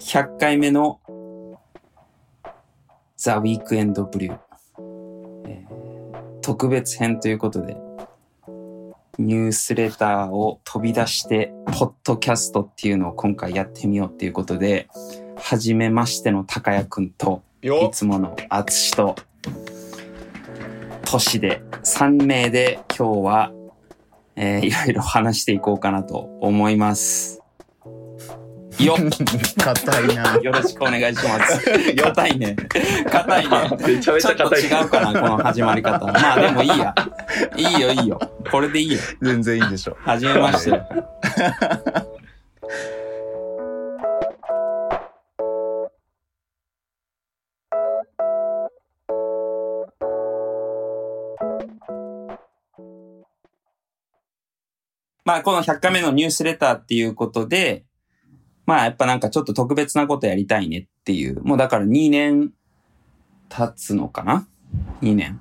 100回目のザ・ウィークエンド・ブリュー、えー特別編ということで、ニュースレターを飛び出して、ポッドキャストっていうのを今回やってみようっていうことで、はじめましての高谷くんと、いよつものあつしと、としで、3名で今日は、えー いろいろ話していこうかなと思います。よっ 硬いな。よろしくお願いします。硬いね。硬いね。めちゃめちゃちょっと硬い。違うかな、この始まり方。まあでもいいや。いいよ、いいよ。これでいいよ。全然いいでしょ。はじめまして。まあ、この100回目のニュースレターっていうことで、まあ、やっぱなんかちょっと特別なことやりたいねっていう。もうだから2年経つのかな ?2 年。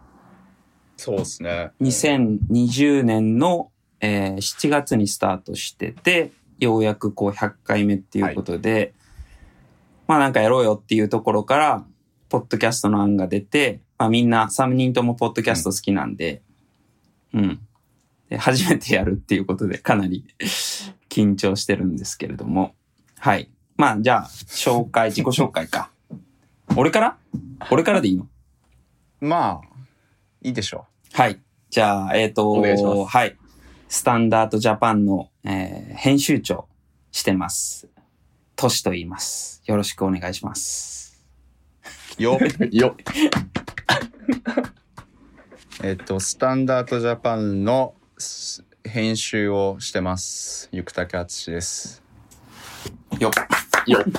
そうですね。2020年の、えー7月にスタートしてて、ようやくこう100回目っていうことで、まあなんかやろうよっていうところから、ポッドキャストの案が出て、まあみんな3人ともポッドキャスト好きなんで、うん。で初めてやるっていうことでかなり緊張してるんですけれども、はい。まあじゃあ、紹介、自己紹介か。俺から？俺からでいいの？まあ、いいでしょはい。じゃあ、えっ、と、お願いしますはい。スタンダードジャパンの、えー編集長してます。トシと言います。よろしくお願いします。う。よ。よ。えっと、スタンダードジャパンのす編集をしてます。ゆくたけあつしです。よっ。よ。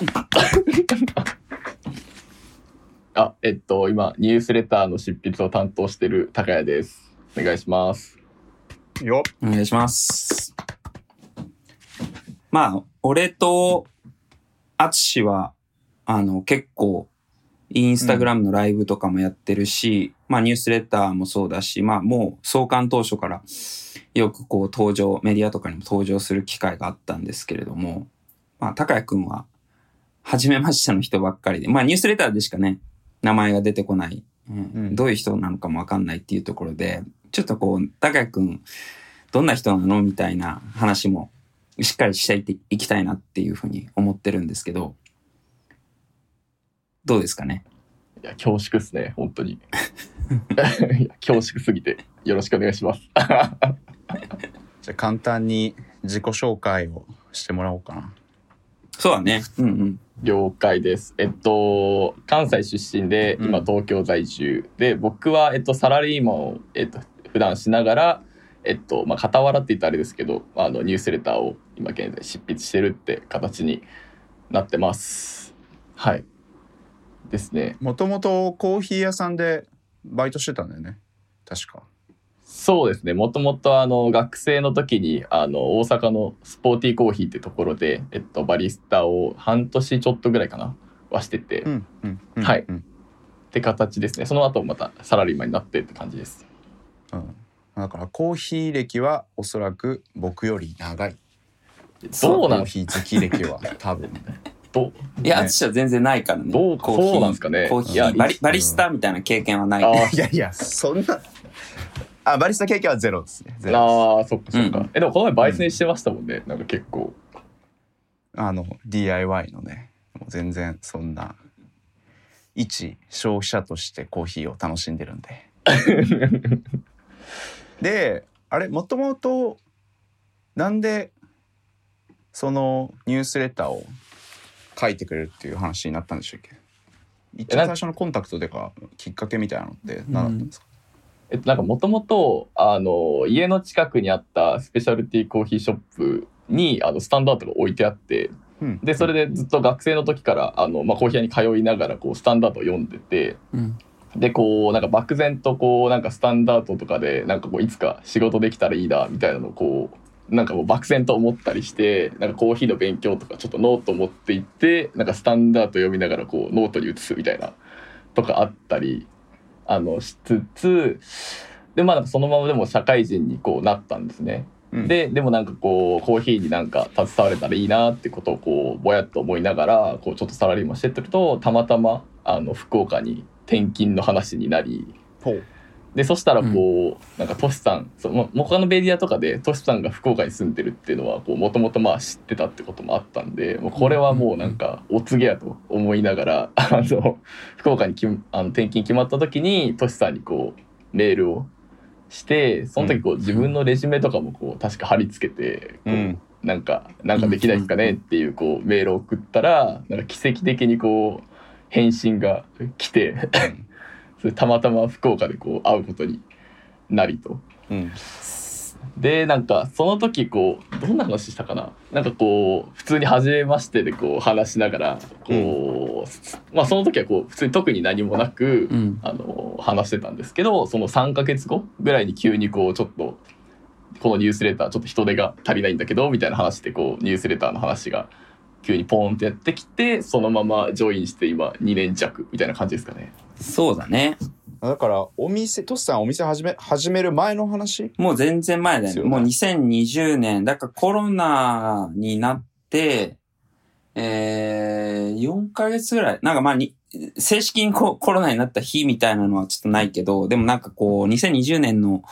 あ、えっと、今、ニュースレターの執筆を担当してる高谷です。お願いします。よ。お願いします。まあ、俺と、アツシは、あの、結構、インスタグラムのライブとかもやってるし、まあ、ニュースレターもそうだし、まあ、もう、創刊当初から、よくこう、登場、メディアとかにも登場する機会があったんですけれども、まあ、高谷くんは、初めましての人ばっかりで、まあ、ニュースレターでしかね、名前が出てこない、うんうんどういう人なのかもわかんないっていうところで、ちょっとこう、高谷くん、どんな人なのみたいな話もしっかりしていきたいなっていうふうに思ってるんですけど、どうですかね？いや、恐縮っすね、本当に。恐縮すぎて、よろしくお願いします。じゃあ簡単に自己紹介をしてもらおうかな。そうだね。うんうん。了解です。えっと、関西出身で、うん今東京在住で、僕は、えっと、サラリーマンを、えっと、普段しながら、えっと、まあ、傍らって言ったらあれですけど、あの、ニュースレターを今現在執筆してるって形になってます。はい。ですね。もともとコーヒー屋さんでバイトしてたんだよね。確か。そうですね。もともとあの学生の時にあの大阪のスポーティーコーヒーってところで、えっと、バリスタを半年ちょっとぐらいかなはしてて、っうん。うん。うんはいうん。て形ですね。その後またサラリーマンになってって感じです。うんだからコーヒー歴はおそらく僕より長い。そうなん？コーヒー好き歴は 多分。どいや、ね私は全然ないからね。どうコーヒーそうなんすかねいやコーヒー、バリバリスタみたいな経験はない。あいやいや、そんな。あ、バリスタ経験はゼロですね。ゼロあーそっかそっか、うんえでもこの前焙煎してましたもんね、なんか結構。あの、DIY のね、もう全然そんな、一消費者としてコーヒーを楽しんでるんで。で、あれ、もともと、なんで、そのニュースレターを書いてくれるっていう話になったんでしたっけ？一番最初のコンタクトでかきっかけみたいなのって何だったんですか、えっとなんかもともとあの家の近くにあったスペシャルティーコーヒーショップにあのスタンダードが置いてあってうんでそれでずっと学生の時からあの、まあ、コーヒー屋に通いながらこう Standart を読んでてうん。でこうなんか漠然とこうなんか Standart とかでなんかこういつか仕事できたらいいなみたいなのをこうなんかもう漠然と思ったりしてなんかコーヒーの勉強とかちょっとノート持って行ってなんか Standart 読みながらこうノートに写すみたいなとかあったりあのしつつでまあそのままでも社会人にこうなったんですね。うんででもなんかこうコーヒーになんか携われたらいいなってことをこうぼやっと思いながらこうちょっとサラリーマンしてってるとたまたまあの福岡に転勤の話になりでそしたらこう、なんかトシさんその他のメディアとかでトシさんが福岡に住んでるっていうのはもともとまあ知ってたってこともあったんでもうこれはもうなんかお告げやと思いながら あの福岡にきあの転勤決まった時にトシさんにこうメールをしてその時こう自分のレジュメとかもこう確か貼り付けて、こううん。なんかなんかできないですかねっていうこうメールを送ったらなんか奇跡的にこう返信が来てたまたま福岡でこう会うことになりと。うんでなんかその時こうどんな話したかな？なんかこう普通に初めましてでこう話しながらこう、まあその時はこう普通に特に何もなく、うん。あの話してたんですけどその3ヶ月後ぐらいに急にこうちょっとこのニュースレターちょっと人手が足りないんだけどみたいな話でこうニュースレターの話が急にポーンってやってきてそのままジョインして今2年弱みたいな感じですかね。そうだね。だからお店トシさんお店始め始める前の話？もう全然前だよね。もう2020年。だからコロナになって、えー、4ヶ月ぐらい。なんかまあに、正式にココロナになった日みたいなのはちょっとないけど、でもなんかこう、2020年の、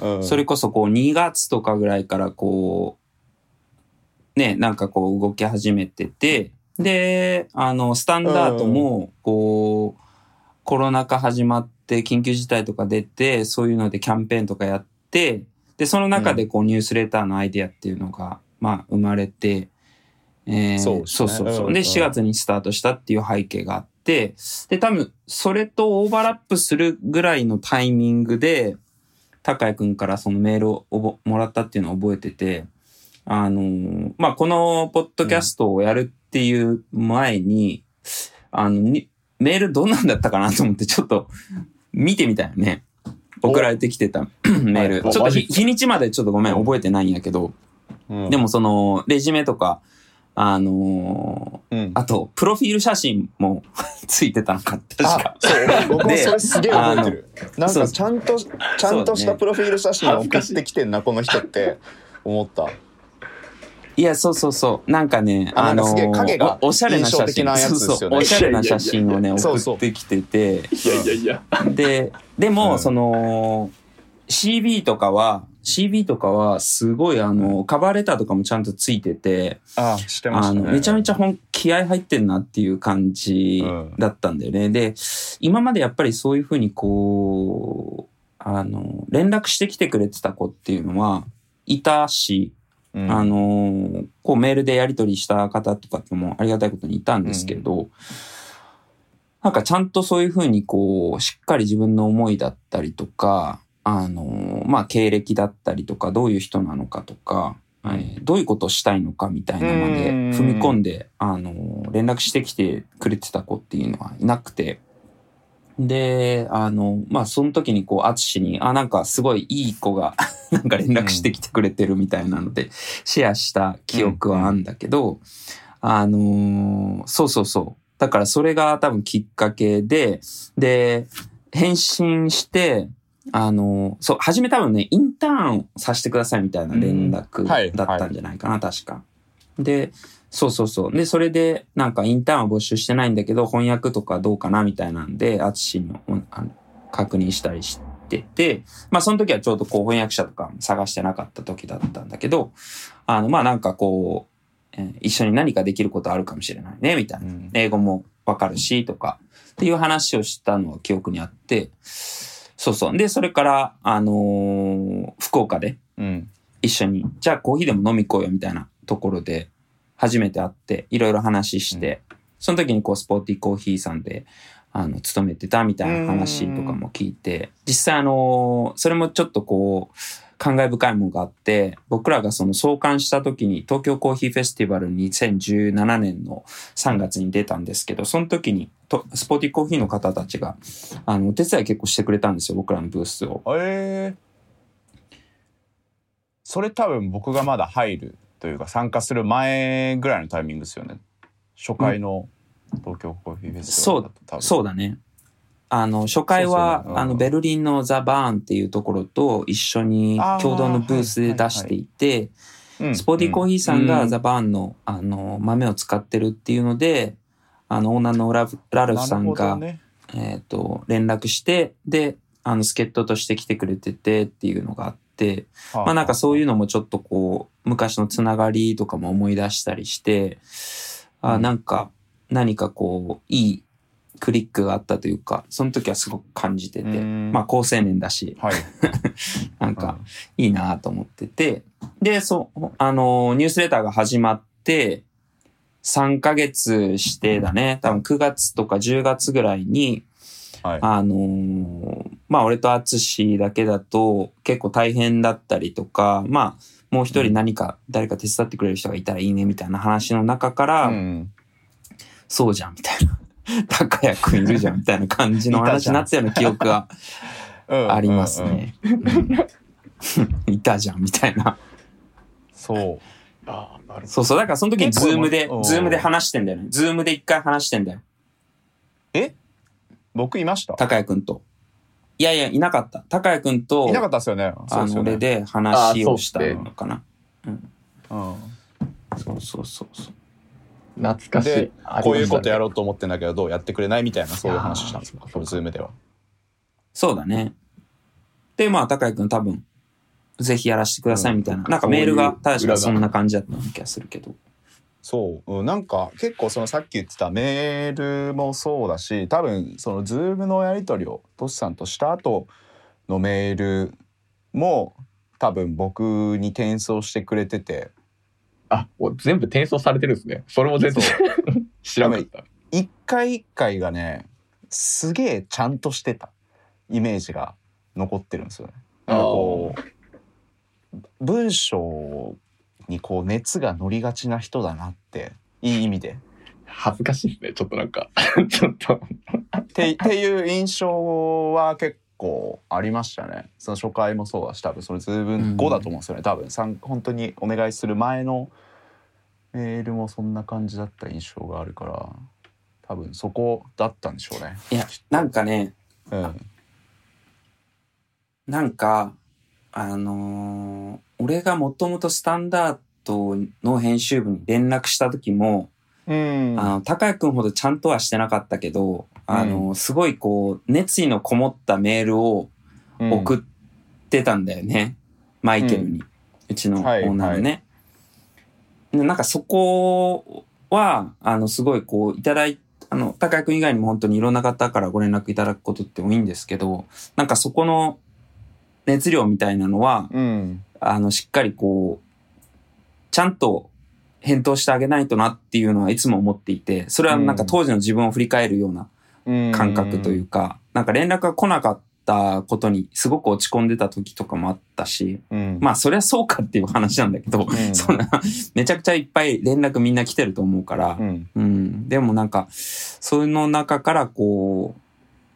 うんそれこそこう2月とかぐらいからこう、ね、なんかこう動き始めてて、で、あの、スタンダードも、こう、コロナ禍始まって緊急事態とか出て、そういうのでキャンペーンとかやって、で、その中でこうニュースレターのアイデアっていうのが、まあ生まれて、えーそうね。そうそうそう。うんで、4月にスタートしたっていう背景があって、で、多分、それとオーバーラップするぐらいのタイミングで、高谷くんからそのメールをもらったっていうのを覚えてて、あのーまあ、このポッドキャストをやるっていう前に、あの、にメールどんなんだったかなと思ってちょっと見てみたよね。送られてきてた。メール。はいちょっと日日にちまでちょっとごめん、覚えてないんやけど、うん。でもその、レジュメとか、あのーうん。あと、プロフィール写真も ついてたのか、確か。そう僕もでそれすげえ覚えてる。なんかちゃんとちゃんとしたプロフィール写真を送ってきてんなこの人って思ったいや、そうそうそう。なんかね、あのおおしゃれな写真。なやつですよねそうそう おしゃれな写真をね、送ってきてて。いやいやいや。で、でも、うんその、CB とかは、CB とかは、すごい、あの、カバーレターとかもちゃんとついてて、ああ知ってましたねめちゃめちゃ本気合入ってんなっていう感じだったんだよね。で、今までやっぱりそういうふうにこう、あの、連絡してきてくれてた子っていうのは、いたし、うん。あの、こうメールでやり取りした方とかってもありがたいことにいたんですけど、なんかちゃんとそういうふうにこう、しっかり自分の思いだったりとか、あの、まあ、経歴だったりとか、どういう人なのかとか、うんえーどういうことをしたいのかみたいなまでうん踏み込んで、あの、連絡してきてくれてた子っていうのはいなくて、で、あの、まあ、その時にこう、アツシに、あ、なんかすごいいい子が、なんか連絡してきてくれてるみたいなので、シェアした記憶はあるんだけど、あのーそうそうそう。だからそれが多分きっかけで、で、返信して、あのーそう、初め多分ね、インターンをさせてくださいみたいな連絡うんはいだったんじゃないかな、確か。で、そうそうそう。で、それで、なんかインターンは募集してないんだけど、翻訳とかどうかなみたいなんで、アツシにおあの確認したりしてて、まあその時はちょうどこう翻訳者とか探してなかった時だったんだけど、あの、まあなんかこう、えー一緒に何かできることあるかもしれないね、みたいな。うん英語もわかるし、とか、っていう話をしたのは記憶にあって、そうそう。で、それから、あのー福岡でうん一緒に、じゃあコーヒーでも飲み行こうよ、みたいなところで、初めて会って、いろいろ話して、その時にこう、スポーティーコーヒーさんで、あの、勤めてたみたいな話とかも聞いて、実際あのーそれもちょっとこう、感慨深いものがあって、僕らがその創刊した時に東京コーヒーフェスティバル2017年の3月に出たんですけど、その時にとスポーティーコーヒーの方たちが、あの、お手伝い結構してくれたんですよ、僕らのブースを。えー、それ多分僕がまだ入るというか参加する前ぐらいのタイミングですよね。初回の東京コーヒーフェスティバルだと多分。そうだね。あの、初回は、あの、ベルリンのザ・バーンっていうところと一緒に共同のブースで出していて、スポーティーコーヒーさんがうん。ザ・バーンの、あの、豆を使ってるっていうので、あの、オーナーのラルフさんが、ね、えっ、と、連絡して、で、あの、助っ人として来てくれててっていうのがあって、まあなんかそういうのもちょっとこう、昔のつながりとかも思い出したりして、あうんなんか何かこう、いいクリックがあったというか、その時はすごく感じてて、うんまあ高青年だし、はい。なんかいいなと思ってて、で、そう、あの、ニュースレターが始まって、3ヶ月してだね、多分9月とか10月ぐらいに、はい。あのーまあ俺とアツシだけだと結構大変だったりとか、まあもう一人何か誰か手伝ってくれる人がいたらいいねみたいな話の中から、うんそうじゃんみたいな。高谷くんいるじゃんみたいな感じの話になったような記憶が うんありますね。いたじゃんみたいな。そう。ああ、なるほそうそう。だからその時に Zoom で Zoom で話してんだよね。 Zoom で一回話してんだよ。僕いました？高谷くんと。いやいや、いなかった。高谷くんとい、なかったですよね。そうあの、ですよね俺。で話をしたのかな。うんそうそうそうそう。ど。懐かしいで。こういうことやろろうと思ってんだけど、どうやってくれないみたいな、そういう話したんですか？いやーこの Zoom では。そうだね。で、まあ、高井くん多分、ぜひやらせてくださいみたいな。なんかメールが確かそんな感じだったような気がするけど。そう、うん、なんか結構そのさっき言ってたメールもそうだし多分その Zoom のやり取りをトシさんとした後のメールも多分僕に転送してくれててあ、全部転送されてるんですね。それも全然 知らなかった。一回一回がねすげえちゃんとしてたイメージが残ってるんですよね。なんかこう文章にこう熱が乗りがちな人だなっていい意味で。恥ずかしいですね。ちょっとなんか。ちょっと。ってっていう印象は結構ありましたね。その初回もそうだし多分それズーム後だと思うんですよね。多分さん本当にお願いする前のメールもそんな感じだった印象があるから多分そこだったんでしょうね。いや、なんかね、うん。なんか、あのー俺がもともとスタンダードの編集部に連絡した時も、うん。あの、高谷くんほどちゃんとはしてなかったけど、あの、すごいこう、熱意のこもったメールを送ってたんだよね。マイケルに。うちのオはいーナーのね。でなんかそこは、あの、すごいこう、いただいあの、高谷くん以外にも本当にいろんな方からご連絡いただくことってもいいんですけど、なんかそこの熱量みたいなのは、うん。あの、しっかりこう、ちゃんと返答してあげないとなっていうのはいつも思っていて、それはなんか当時の自分を振り返るようなうん。感覚というか、なんか連絡が来なかったことにすごく落ち込んでた時とかもあったし、うん。まあそりゃそうかっていう話なんだけど、ん そんな、めちゃくちゃいっぱい連絡みんな来てると思うからう、ん。うん、でもなんか、その中からこ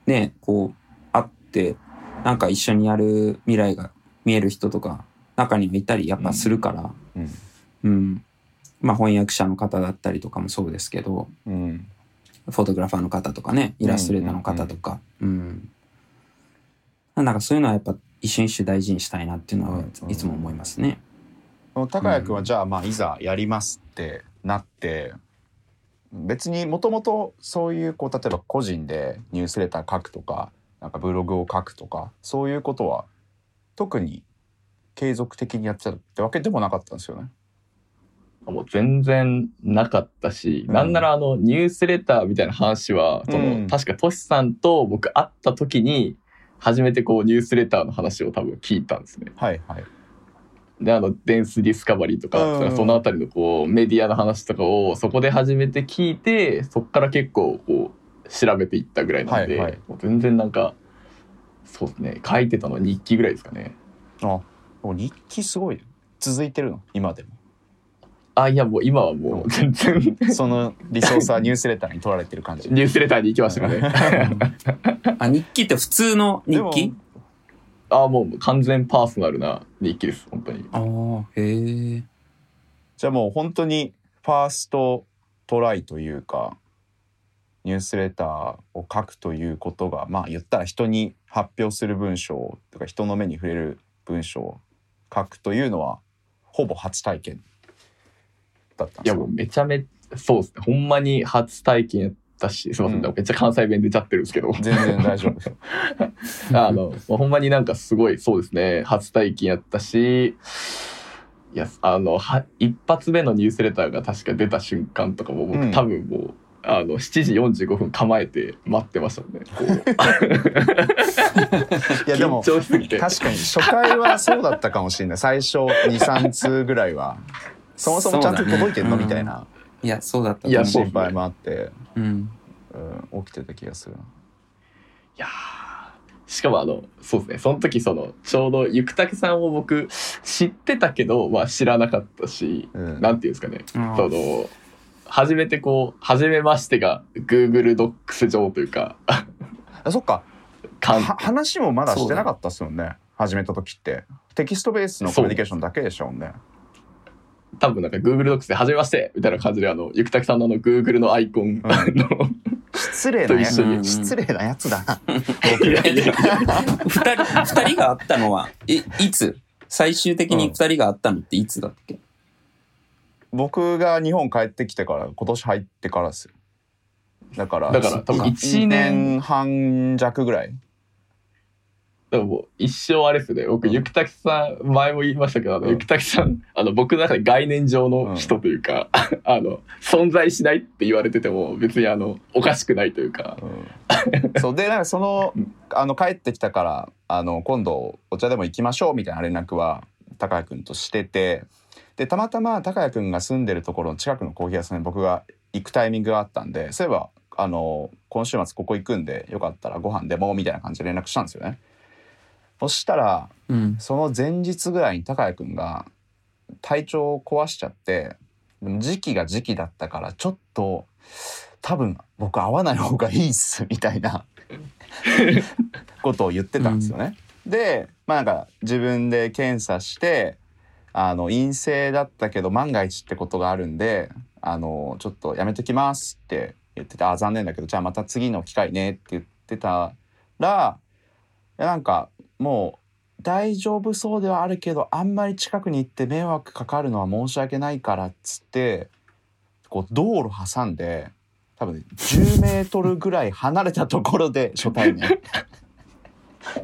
う、ね、こう、会って、なんか一緒にやる未来が見える人とか、中にはいたりやっぱするから、うん。うん。まあ翻訳者の方だったりとかもそうですけど、うん。フォトグラファーの方とかね、イラストレーターの方とか、うん。なんかそういうのはやっぱ一瞬一瞬大事にしたいなっていうのはうんいつも思いますね。高谷君はじゃあまあいざやりますってなって別にもともとそういうこう例えば個人でニュースレター書くとかなんかブログを書くとかそういうことは特に継続的にやってたってわけでもなかったんですよね。もう全然なかったし、うんなんならあのニュースレターみたいな話は、そのうん確かトシさんと僕会った時に初めてこうニュースレターの話を多分聞いたんですね。はいはい。であのデンスディスカバリーとか、うんそのあたりのこうメディアの話とかをそこで初めて聞いてそこから結構こう調べていったぐらいなんで、はいはいもう全然なんかそうですね書いてたの日記ぐらいですかね。あもう日記すごい続いてるの？今でも。あいやもう今はもう 全然そのリソースはニュースレターに取られてる感じ。ニュースレターに行きましたかね。あ、日記って普通の日記？あもう完全パーソナルな日記です本当に。ああ、へえ。じゃあもう本当にファーストトライというかニュースレターを書くということがまあ言ったら人に発表する文章とか人の目に触れる文章を書くというのはほぼ初体験だったんですよいやもうめちゃめちゃそうですね。ほんまに初体験やったしすいません、うん。めっちゃ関西弁出ちゃってるんですけど。全然大丈夫。です。あの、まあほんまになんかすごい、そうですね、初体験やったし、いや、あの、は、一発目のニュースレターが確か出た瞬間とかも、僕、うん。多分もう、あの、7時45分構えて待ってましたもんね。こう。い やでも。確かに初回はそうだったかもしれない。最初23通ぐらいは。そもそもちゃんと届いてんの、みたいな、いや、そうだった心配もあって、うん。うん、起きてた気がするな。いやーしかもあの、そうですね、その時その、ちょうど、ゆくたけさんを僕、知ってたけど、まあ知らなかったし、うん。なんていうんですかね、あその、初めてこう、初めましてが Google Docs 上というか、あそっか話もまだしてなかったっすよね。始めた時って。テキストベースのコミュニケーションだけでしたもんね。多分なんか Google Docs で初めましてみたいな感じであの、ゆくたけさんのあの Google のアイコン、うん。失礼なやつ。失礼なやつだな。いやいやいや二人、二人が会ったのは、い、いつ？最終的に二人が会ったのっていつだっけ、僕が日本帰ってきてから今年入ってからですよ。だからだから多分一1年年半弱ぐらいでももう一生あれですね。僕、ゆくたきさん、前も言いましたけど、あの、うん。ゆくたきさん、あの、僕の中で概念上の人というか、あの、存在しないって言われてても、別にあの、おかしくないというか、うん。そうでなんかその うん。あの帰ってきたからあの今度お茶でも行きましょうみたいな連絡は高谷君としててでたまたま高谷君が住んでるところの近くのコーヒー屋さんに僕が行くタイミングがあったんでそういえばあの今週末ここ行くんでよかったらご飯でもみたいな感じで連絡したんですよね。そしたらうん。その前日ぐらいに高谷君が体調を壊しちゃってでも時期が時期だったからちょっと多分僕会わない方がいいっすみたいな ことを言ってたんですよね。でまあなんか自分で検査してあの陰性だったけど万が一ってことがあるんであのちょっとやめときますって言っててあ残念だけどじゃあまた次の機会ねって言ってたらいやなんかもう大丈夫そうではあるけどあんまり近くに行って迷惑かかるのは申し訳ないからっつってこう道路挟んで多分ね10メートルぐらい離れたところで初対面。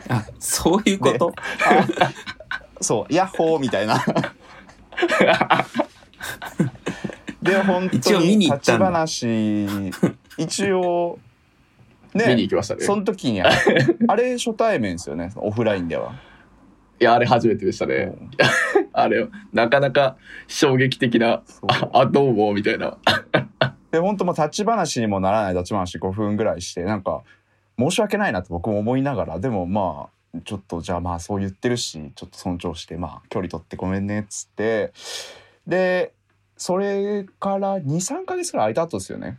あ、そういうこと？あそうヤッホーみたいな。で本当に立ち話一応見にね行きましたね。その時にあ あれ初対面ですよねオフラインでは。いや、あれ初めてでしたね。あれ、なかなか衝撃的な、あ、あどうも、みたいな。で本当もう立ち話にもならない立ち話5分ぐらいしてなんか申し訳ないなと僕も思いながらでもまあちょっとじゃあまあそう言ってるしちょっと尊重してまあ距離取ってごめんねっつってでそれから23ヶ月ぐらい空いた後ですよね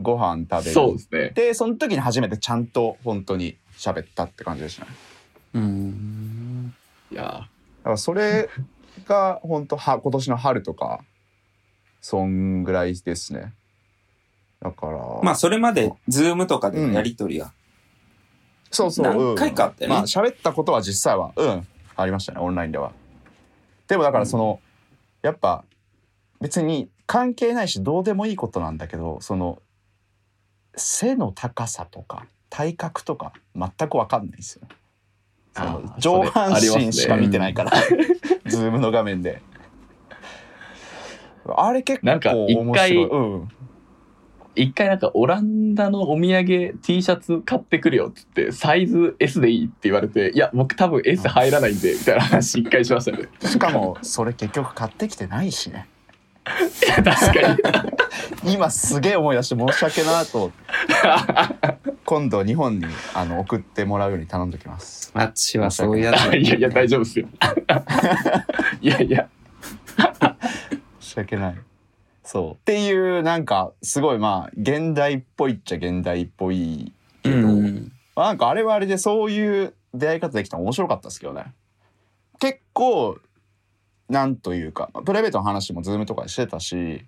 ご飯食べにそうですね。でその時に初めてちゃんと本当に喋ったって感じでしたねうん。いや、だからそれが本当は今年の春とかそんぐらいですねだからまあ、それまで、 Zoom とかでのやりとりが。そうそう。何回かあったよねうんまあ喋ったことは実際は、うん、ありましたね、オンラインでは。でもだからその、やっぱ別に関係ないしどうでもいいことなんだけど、その背の高さとか体格とか全く分かんないですよ。上半身しか見てないから、Zoom の画面で。あれ結構なんか一面白回い。うん。一回なんかオランダのお土産 T シャツ買ってくるよっつって、サイズ S でいいって言われて、いや、僕多分 S 入らないんで、みたいな話一回しましたね。しかもそれ結局買ってきてないしね。いや、確かに。今すげえ思い出して申し訳なと今度日本にあの送ってもらうように頼んでおきますあっちはそういうやつ。いやいや、大丈夫ですよ。いやいや、申し訳ないそうっていうなんかすごいまあ現代っぽいっちゃ現代っぽいけど、うん。まあなんかあれはあれでそういう出会い方できたの面白かったですけどね結構なんというかまあプライベートの話もズームとかでしてたし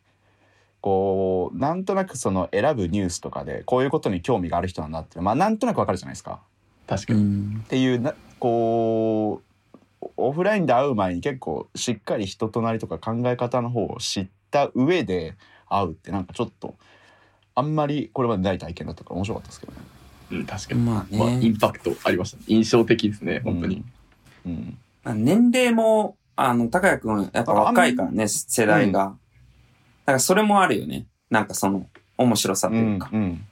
こうなんとなくその選ぶニュースとかでこういうことに興味がある人なんだってまあなんとなくわかるじゃないですか。確かに。うんっていうなこうオフラインで会う前に結構しっかり人となりとか考え方の方を知った上で会うってなんかちょっとあんまりこれまでない体験だったから面白かったですけどね。うん、確かに。まあね、まあ、インパクトありました、ね。印象的ですね、本当に。うん。年齢も、あの、高谷くん、やっぱ若いからね、世代が。だからそれもあるよね。なんかその、面白さとういうんか。うん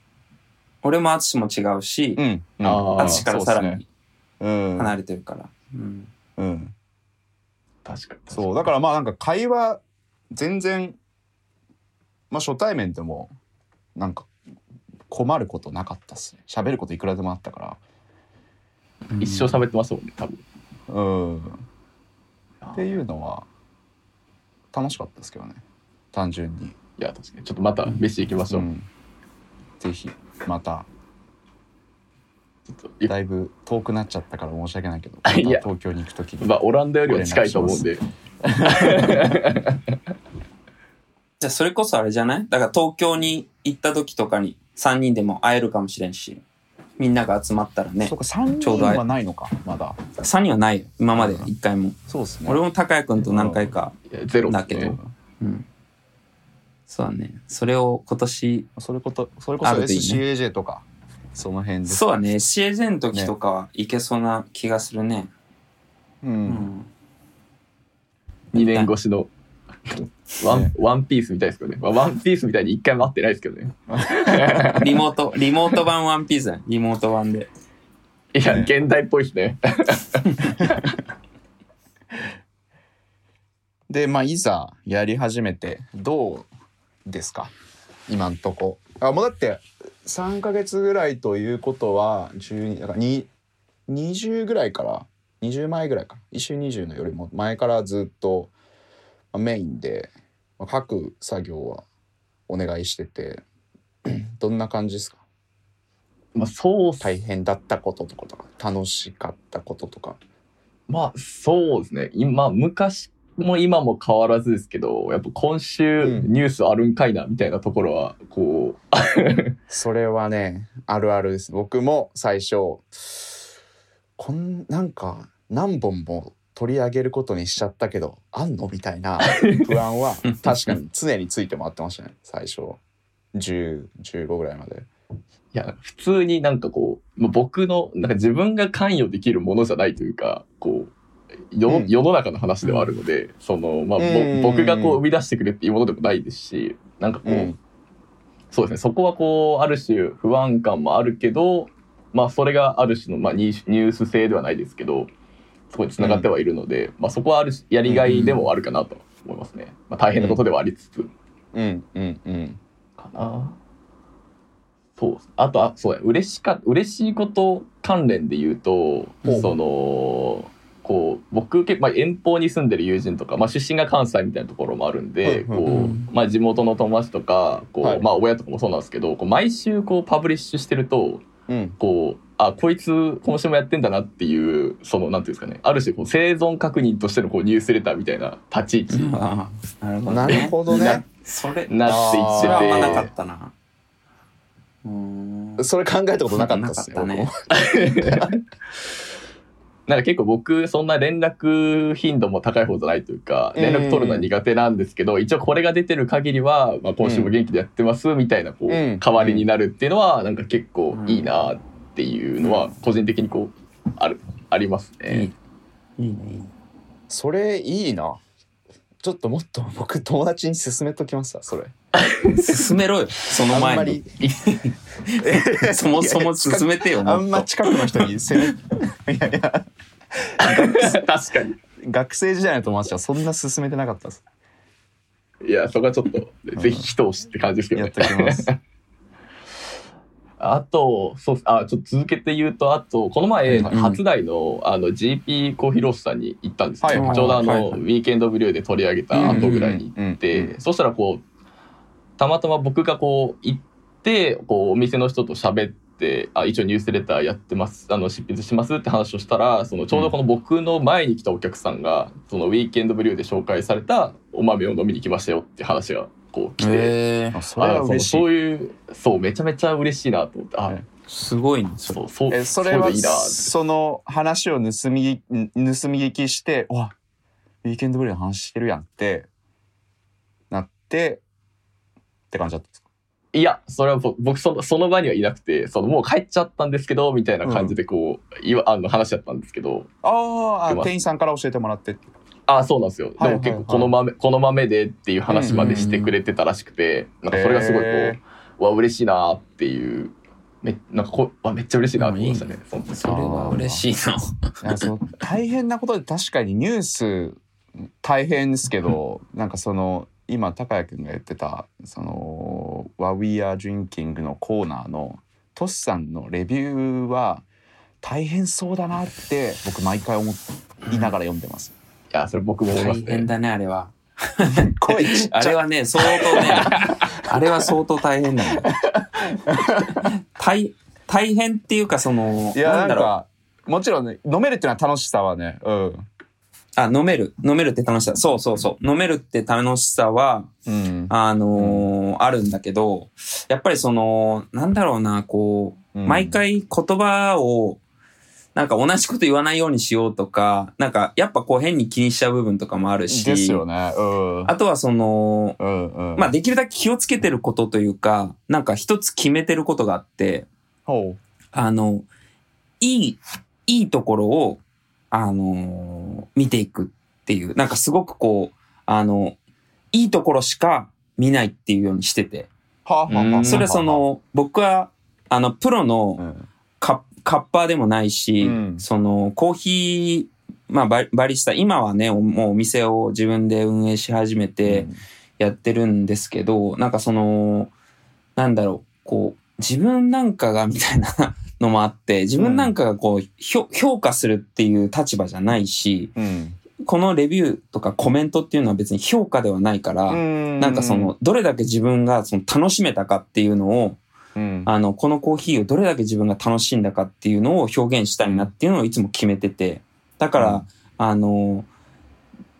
俺も淳も違うしう、んうんからさらにうん離れてるから。うんうん確かに。そうだからまあなんか会話全然まあ初対面でもなんか困ることなかったっすね喋ることいくらでもあったか一生喋ってますもんね、多分。らうんっていうのは楽しかったですけどね。単純に、いや、確かに。ちょっとまた飯行きましょう。うん、ぜひまた。ちょっとゆだいぶ遠くなっちゃったから申し訳ないけど また東京に行く時にまあ、オランダよりは近いと思うんで。じゃあそれこそあれじゃない？だから東京に行った時とかに3人でも会えるかもしれんし、みんなが集まったらねそう。か3ちょうど人はないのかまだ3人はないよ。今まで一回も。そうですね俺も高谷くんと何回か。ゼロだけど。うん。そうだね。それを今年、それことそれこそ SCAJ とかその辺でそうだね。シエゼの時とかはいけそうな気がするね。ううんん。2年越しの。ワンねワンピースみたいですけどね。まあワンピースみたいに一回も会ってないですけどね。リモート、リモート版ワンピースだね。リモート版で。いや、ね現代っぽいですね。でまあいざやり始めてどうですか？今んとこあもうだって3ヶ月ぐらいということは12だからに20ぐらいから20前ぐらいか一週20のよりも前からずっとまあメインでまあ書く作業はお願いしてて どんな感じですか？まあ、そう大変だったこととかとか楽しかったこととか。まあ、そうですね。今、昔も今も変わらずですけど、やっぱ今週うん。ニュースあるんかいな、みたいなところは、こう、それはねあるあるです。僕も最初こんなんか何本も取り上げることにしちゃったけどあんの？みたいな 不安は確かに常について回ってましたね最初1015ぐらいまで。いや、普通になんかこう、まあ僕の、なんか自分が関与できるものじゃないというか、こう、世のうん。世の中の話ではあるので、その、まあ、僕がこう生み出してくれっていうものでもないですし、なんかこう、うん。そうですね、そこはこう、ある種不安感もあるけど、まあ、それがある種の、まあ、ニュース性ではないですけど、そこに繋がってはいるので、まあ、そこはある種やりがいでもあるかなと思いますね。まあ、大変なことではありつつ、うん。うん。うん。かな。そう。あと、あ、そうや、嬉しか、嬉しいこと関連で言うと、ほう。その、こう、僕結構、まあ、遠方に住んでる友人とか、まあ、出身が関西みたいなところもあるんで、うんうんこう、うん。まあ、地元の友達とか、こう、はい。まあ、親とかもそうなんですけど、こう毎週こう、パブリッシュしてると、うん。こう、あ、こいつ今週もやってんだなっていう、その、なんていうんですかね、ある種こう生存確認としてのこうニュースレターみたいな立ち位置。なるほど、ね。なるほどね。それ、になっていってそれはあんまなかて、ったな。うーん。それ考えたことなかったっすね なんか結構僕そんな連絡頻度も高い方じゃないというかうん。連絡取るのは苦手なんですけど一応これが出てる限りは、まあ、今週も元気でやってますみたいなこううん。代わりになるっていうのはなんか結構いいなっていうのは個人的にこうあるありますいいね。。いいね、いいね。それいいなちょっともっと 僕友達に勧めときますわそれ 進めろよ、そのあん前にまり。そもそも進めてよ、あんま。近くの人に責めいやいや確かに。学生時代の友達はそんな勧めてなかったですいやそこはちょっとぜひ一押しって感じですけどねやっ。ときますあと、そうあ、ちょっと続けて言うと、あと、この前、はい初代の、あの、GP コーヒーロースターに行ったんですよ。はいはいちょうどあの、ウィーケンドブリューで取り上げた後ぐらいに行って、そしたらこう、たまたま僕がこう、行って、こう、お店の人と喋って、あ、一応ニュースレターやってます、あの、執筆しますって話をしたら、その、ちょうどこの僕の前に来たお客さんが、その、ウィーケンドブリューで紹介されたお豆を飲みに来ましたよって話が、こう来て、へえあそれはあそうそういうそうめちゃめちゃ嬉しいなと思ってあ、はい。すごいねそれ。そうそそれはその話を盗み盗み聞きして「わウィーケンドブレイの話してるやん」ってなってって感じだったんですか？いやそれはぼ僕そのその場にはいなくてそのもう帰っちゃったんですけどみたいな感じでこう、いわあの話だったんですけど。あーあ店員さんから教えてもらってってあそうなんですよ、でも結構この豆この豆でっていう話までしてくれてたらしくて、なんかそれがすごいこう、わ嬉しいなっていうめなんかこうわめっちゃ嬉しいなと思いましたね。それは嬉しいな。大変なことで確かにニュース大変ですけど なんかその今高谷君が言ってたその「What We Are Drinking」のコーナーのトシさんのレビューは大変そうだなって僕毎回思いながら読んでます。いやそれ僕も思いますね。大変だねあれは。声ちっちゃ。あれはね相当ね。あれは相当大変だね。大大変っていうかそのいやなんんだろう。かもちろんね飲めるっていうのは楽しさはねうん。あ飲める。飲めるって楽しさ。そうそうそう。飲めるって楽しさはうん。あのーあるんだけどやっぱりそのなんだろうなこううん。毎回言葉をなんか同じこと言わないようにしようとか、なんかやっぱこう変に気にしちゃう部分とかもあるし、ですよね。うん。あとはその、うんうん。まあできるだけ気をつけてることというか、なんか一つ決めてることがあって、ほあの、いい、いいところを、あの見ていくっていう、なんかすごくこう、あの、いいところしか見ないっていうようにしてて、はあはあそれはその、僕は、あの、プロのうんカカッパーでもないし、うん。そのコーヒー、まあバリバリスタ、今はね、もうお店を自分で運営し始めてやってるんですけど、なんかその、なんだろう、こう、自分なんかがみたいな のもあって、自分なんかがこう、ひょ評価するっていう立場じゃないし、うん。このレビューとかコメントっていうのは別に評価ではないから、うん。なんかその、どれだけ自分がその楽しめたかっていうのを、うん。あの、このコーヒーをどれだけ自分が楽しんだかっていうのを表現したいなっていうのをいつも決めてて。だから、うん。あの、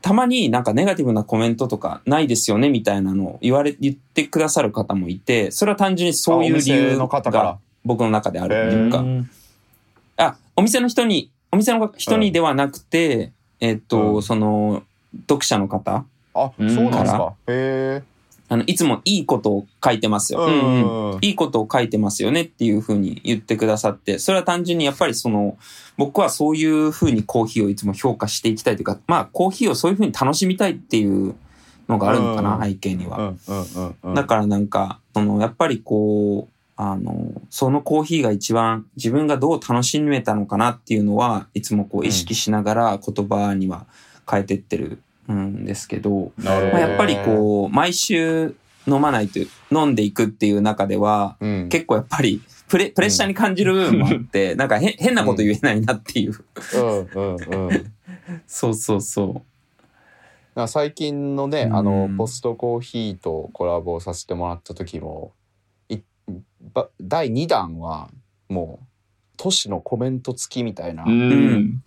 たまになんかネガティブなコメントとかないですよねみたいなのを言われ、言ってくださる方もいて、それは単純にそういう理由が僕の中であるっていうか、うんあ、お店の人に、お店の人にではなくて、えっと、うん。その、読者の方、あ、そうなんですか。へえ。あの、いつもいいことを書いてますよ。うん。うんうん。いいことを書いてますよねっていうふうに言ってくださって、それは単純にやっぱりその、僕はそういうふうにコーヒーをいつも評価していきたいというか、まあコーヒーをそういうふうに楽しみたいっていうのがあるのかな、うん。背景には。だからなんか、その、やっぱりこう、あの、そのコーヒーが一番自分がどう楽しめたのかなっていうのは、いつもこう意識しながら言葉には変えてってるんですけど、まあ、やっぱりこう、毎週飲まないと、飲んでいくっていう中では、う、うん、結構やっぱりプレ、プレッシャーに感じる部分もあって、なんかへ変なこと言えないなっていう。うんうんうん。そうそうそなんか最近のね、うん。あのポストコーヒーとコラボさせてもらった時もいば第2弾はもう都市のコメント付きみたいな、ううんん。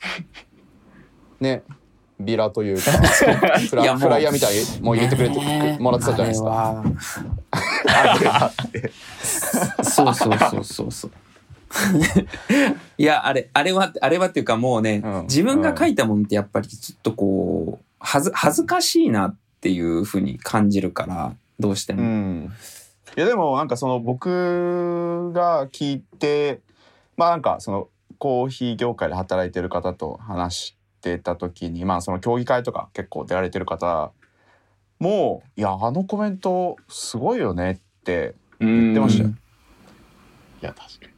ねビラというか フラフライヤーみたいにもう入れてくれて、もらってたじゃないですか。あれは そうそうそうそうそう。いや、あれ、あれは、あれはっていうかもうね、うん自分が書いたものってやっぱりちょっとこう、はず、恥ずかしいなっていうふうに感じるから、どうしてうも。ん、いやでもなんかその僕が聞いてまあなんかそのコーヒー業界で働いてる方と話してた時にまあその競技会とか結構出られてる方も「いやあのコメントすごいよね」って言ってましたよいや確かに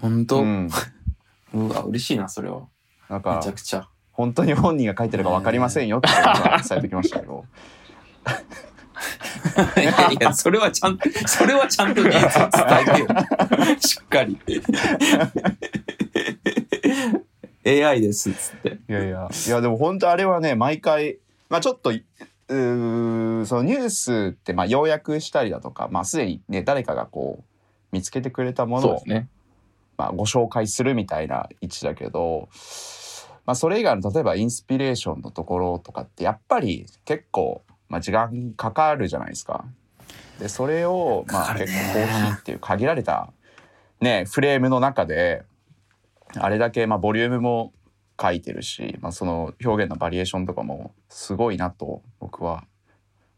本当、う うんわ、嬉しいな、それは。なんめかちゃくちゃ。本当に本人が書いてるか分かりませんよって伝えてきましたけどいやいや、それはちゃんと、それはちゃんと伝えてよ。しっかり。AI です、つって。いやいやいやでも本当あれはね毎回まあちょっとうーそのニュースってまあ要約したりだとかまあすでにね誰かがこう見つけてくれたものをねまあ、ご紹介するみたいな位置だけど、まあ、それ以外の例えばインスピレーションのところとかってやっぱり結構、まあ、時間かかるじゃないですか。でそれをまあ結構コーヒーっていう限られたねフレームの中であれだけまあボリュームも書いてるし、まあ、その表現のバリエーションとかもすごいなと僕は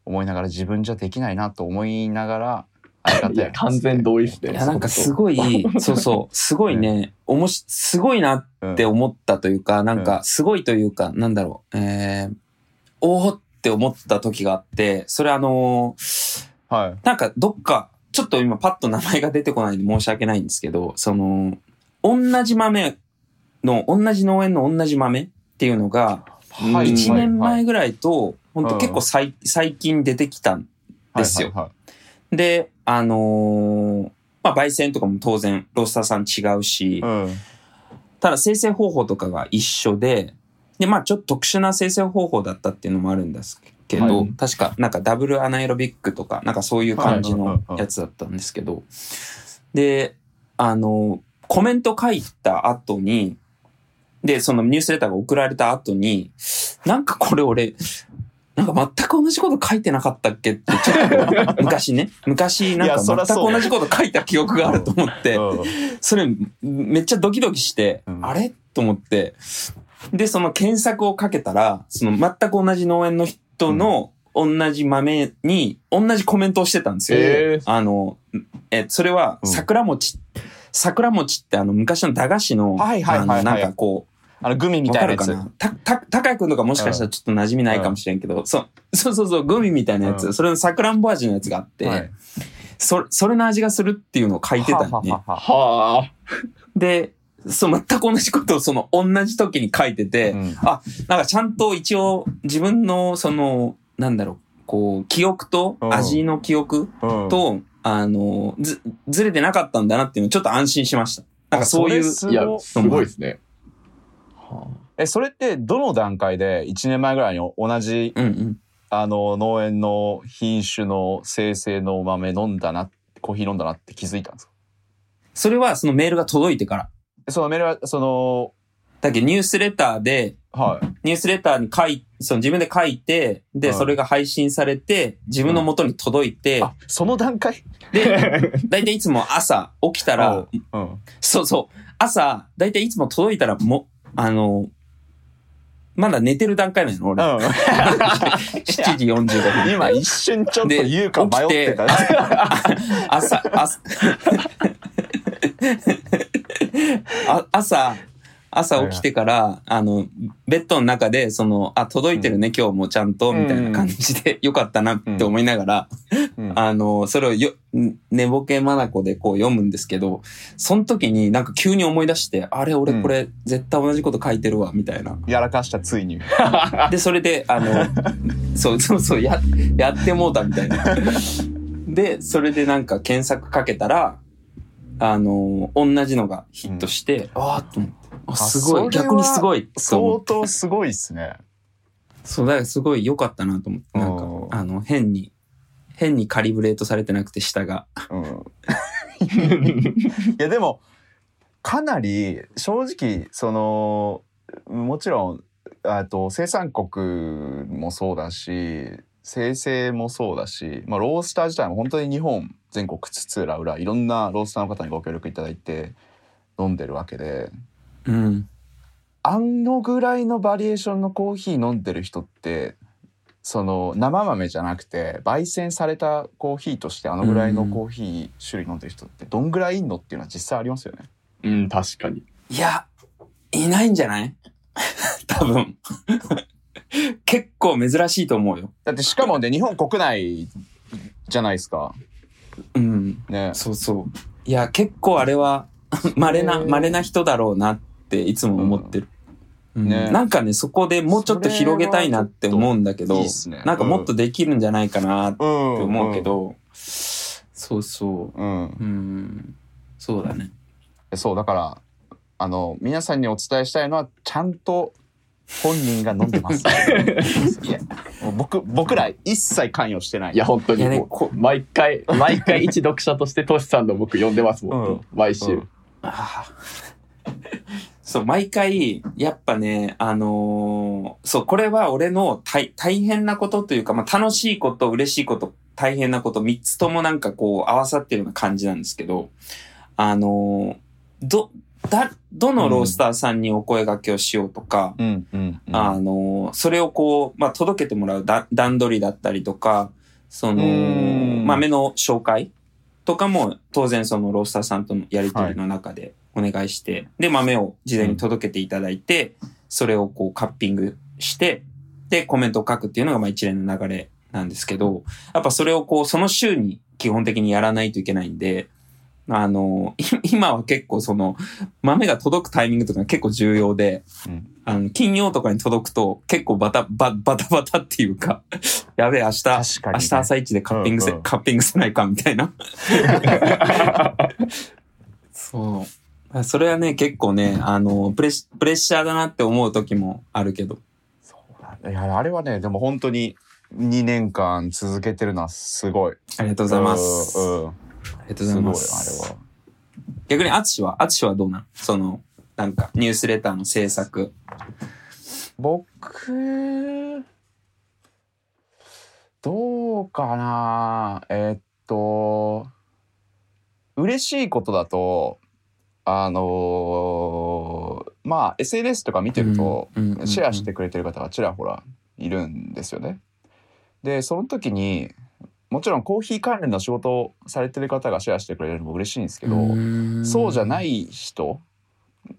思いながら自分じゃできないなと思いながらありがたいや完全同意っすね。いや、なんかすごい、そうそう、すごいね、おもし、すごいなって思ったというか、なんか、すごいというか、なんだろう、えー、おーって思った時があって、それあのーはい。なんかどっか、ちょっと今パッと名前が出てこないんで申し訳ないんですけど、その、同じ豆の、同じ農園の同じ豆っていうのが、はい1年はい。前ぐらいと、本当うん。結構最最近出てきたんですよ。で、あのーまあ、焙煎とかも当然、ロースターさん違うし、はいただ生成方法とかが一緒で、で、まあちょっと特殊な生成方法だったっていうのもあるんですけど、はい。確かなんかダブルアナエロビックとか、なんかそういう感じのやつだったんですけど、で、あの、コメント書いた後に、で、そのニュースレターが送られた後に、なんかこれ俺、なんか全く同じこと書いてなかったっけって、ちょっと 昔ね、昔なんか全く同じこと書いた記憶があると思って、うん。それめっちゃドキドキして、うん。あれ？と思って、で、その検索をかけたら、その全く同じ農園の人の同じ豆に同じコメントをしてたんですよ。えー。あの、え、それはうん桜餅、ってあの昔の駄菓子の、はいはいはいはい。あのなんかこう、あのグミみわたいなやつ。かるかな？た、た、高井くんとかもしかしたらちょっと馴染みないかもしれんけど、そう、そうそうそう、グミみたいなやつ、うん。それの桜んぼ味のやつがあって、はい。それ、それの味がするっていうのを書いてたんね。はあ。で、そう、全く同じことをその同じ時に書いてて、うん。あ、なんかちゃんと一応自分のその、なんだろう、こう、記憶とうん。味の記憶うん。と、あの、ず、ずれてなかったんだなっていうのをちょっと安心しました。なんかそういう、いや、すごいですね。はえそれってどの段階で1年前ぐらいに同じうんうん。あの農園の品種の生成の豆飲んだなコーヒー飲んだなって気づいたんですか？それはそのメールが届いてから。そのメールはそのだけどニュースレターで、はい。ニュースレターに書い、その自分で書いて、で、はい。それが配信されて、自分の元に届いて、あその段階？で、だいたいいつも朝起きたら、うん。そうそう。朝、だいたいいつも届いたら、も、あの、まだ寝てる段階なの俺。うん。7時45分。今一瞬ちょっと言うか迷ってた。朝、朝、あ朝、朝起きてから、あの、ベッドの中で、その、あ、届いてるね、今日もちゃんと、みたいな感じで、よかったなって思いながら、うん。あの、それをよ、寝ぼけまなこでこう読むんですけど、その時になんか急に思い出して、あれ俺これ絶対同じこと書いてるわ、みたいな。やらかしたついに。で、それで、あの、そうそうそう、や、やってもうたみたいな。で、それでなんか検索かけたら、あの、同じのがヒットして、ああ、と思って。あ、すごい。逆にすごい。相当すごいっすねそう、だからすごい良かったなと思って。なんかう、んあの、変に、変にカリブレートされてなくて、下が。うん いやでもかなり正直そのもちろんあと生産国もそうだし生成もそうだし、まあ、ロースター自体も本当に日本全国津々浦々いろんなロースターの方にご協力いただいて飲んでるわけでうん。あのぐらいのバリエーションのコーヒー飲んでる人ってその生豆じゃなくて焙煎されたコーヒーとしてあのぐらいのコーヒー種類飲んでる人ってどんぐらいいんのっていうのは実際ありますよね。うん、確かに。いや、いないんじゃない？多分。結構珍しいと思うよ。だってしかもね日本国内じゃないですか。うん。ね。そうそう。いや、結構あれは、稀な、稀な人だろうなっていつも思ってる。うんねなんかね、そこでもうちょっと広げたいなって思うんだけど、いいね。なんかもっとできるんじゃないかなってうん思うけ。ど、そうそう。うん。うんうん。そうだね。そうだからあの皆さんにお伝えしたいのはちゃんと本人が飲んでます。いや僕僕ら一切関与してない。いや、本当にね毎回、毎回一読者としてトシさんの僕読んでますもん。うん毎週。うんあーそう、毎回、やっぱね、あのーそう、これは俺の大大変なことというか、まあ、楽しいこと、嬉しいこと大変なこと3つともなんかこう合わさってるような感じなんですけど、あの、ど、だ、どのロースターさんにお声掛けをしようとか、うんうんうん。あの、それをこう、まあ、届けてもらうだ段取りだったりとか、そのうん、豆の紹介とかも当然そのロースターさんとのやり取りの中でお願いして、で、豆を事前に届けていただいて、それをこうカッピングして、で、コメントを書くっていうのがまあ一連の流れなんですけど、やっぱそれをこう、その週に基本的にやらないといけないんで、あの、い今は結構その、豆が届くタイミングとか結構重要で、うんあの、金曜とかに届くと結構バタ、バ、バタバタっていうか、やべえ、明日、ね明日朝一でカッピングせ、うんうんカッピングせないかみたいな。そう。それはね、結構ね、あの、プレップレッシャーだなって思う時もあるけど。いやあれはねでも本当に2年間続けてるのはすごいありがとうございます。うんうんありがとうございます。すごいあれは逆に、アツシは、アツシはどうなん？その、なんか、ニュースレターの制作。僕どうかな？えーっと嬉しいことだとあのーまあ SNS とか見てると、シェアしてくれてる方がちらほらいるんですよね。でその時にもちろんコーヒー関連の仕事をされてる方がシェアしてくれるのも嬉しいんですけど、そうじゃないい人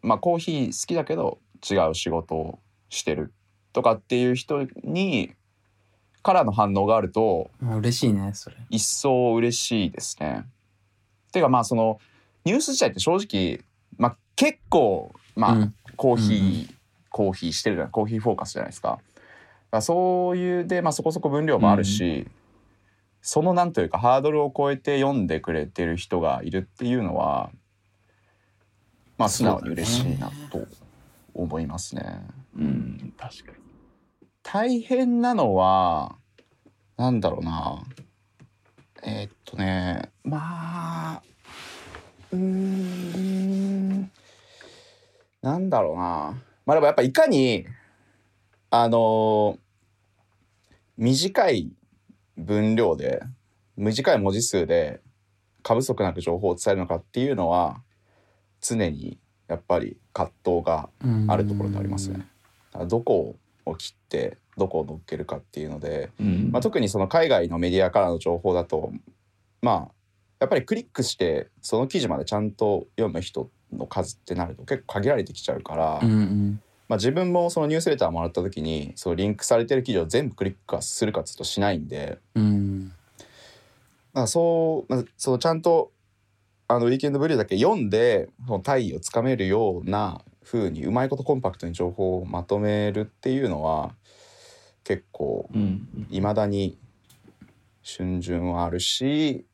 まあコーヒー好きだけど違う仕事をしてるとかっていう人にからの反応があると嬉しいね、それ。一層嬉しいですね。てかまあそのニュース自体って正直、まあ、結構まあ、うんコーヒー、うんうコーヒーしてるじゃないコーヒーフォーカスじゃないですか。そういうで、まあ、そこそこ分量もあるし、そのなんというかハードルを超えて読んでくれてる人がいるっていうのはまあ素直に嬉しいなと思いますね。うん、確かに。大変なのはなんだろうなえーっとねまあうーん。なんだろうな。まあでもやっぱいかにあの短い分量で短い文字数で過不足なく情報を伝えるのかっていうのは常にやっぱり葛藤があるところでありますね。どこを切ってどこを乗っけるかっていうので、うん。まあ、特にその海外のメディアからの情報だとまあやっぱりクリックしてその記事までちゃんと読む人の数ってなると結構限られてきちゃうから、うんうん。まあ、自分もそのニュースレターもらった時にそのリンクされてる記事を全部クリックはするかっつうとしないんでうん。そう、まあ、そのちゃんとあのウィーケンドブリューだけ読んでその大意をつかめるような風にうまいことコンパクトに情報をまとめるっていうのは結構うんいまだに春巡はあるし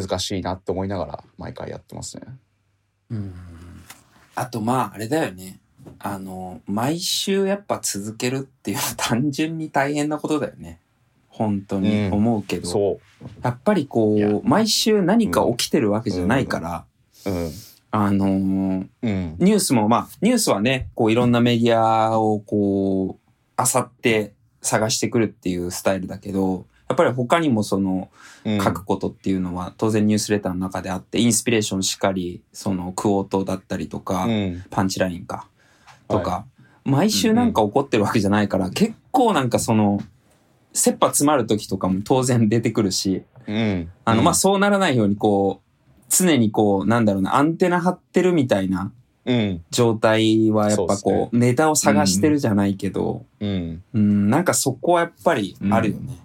難しいなって思いながら毎回やってますね。うん。あと、まあ、あれだよね。あの、毎週やっぱ続けるっていうのは単純に大変なことだよね。本当に思うけど。そやっぱりこう、毎週何か起きてるわけじゃないから、う、うんあのーうんニュースもまあ、ニュースはね、こういろんなメディアをこう、漁って探してくるっていうスタイルだけど、やっぱり他にもそのうん、書くことっていうのは当然ニュースレターの中であって、インスピレーションしかり、そのクオートだったりとか、うん。パンチラインか、とか、毎週なんか起こってるわけじゃないから、結構なんかその、切羽詰まる時とかも当然出てくるし、うん、あの、うん。まあ、そうならないようにこう、常にこう、なんだろうな、アンテナ張ってるみたいなうん。状態はやっぱそうねこう、ネタを探してるじゃないけど、うん。うん、なんかそこはやっぱりあるよね。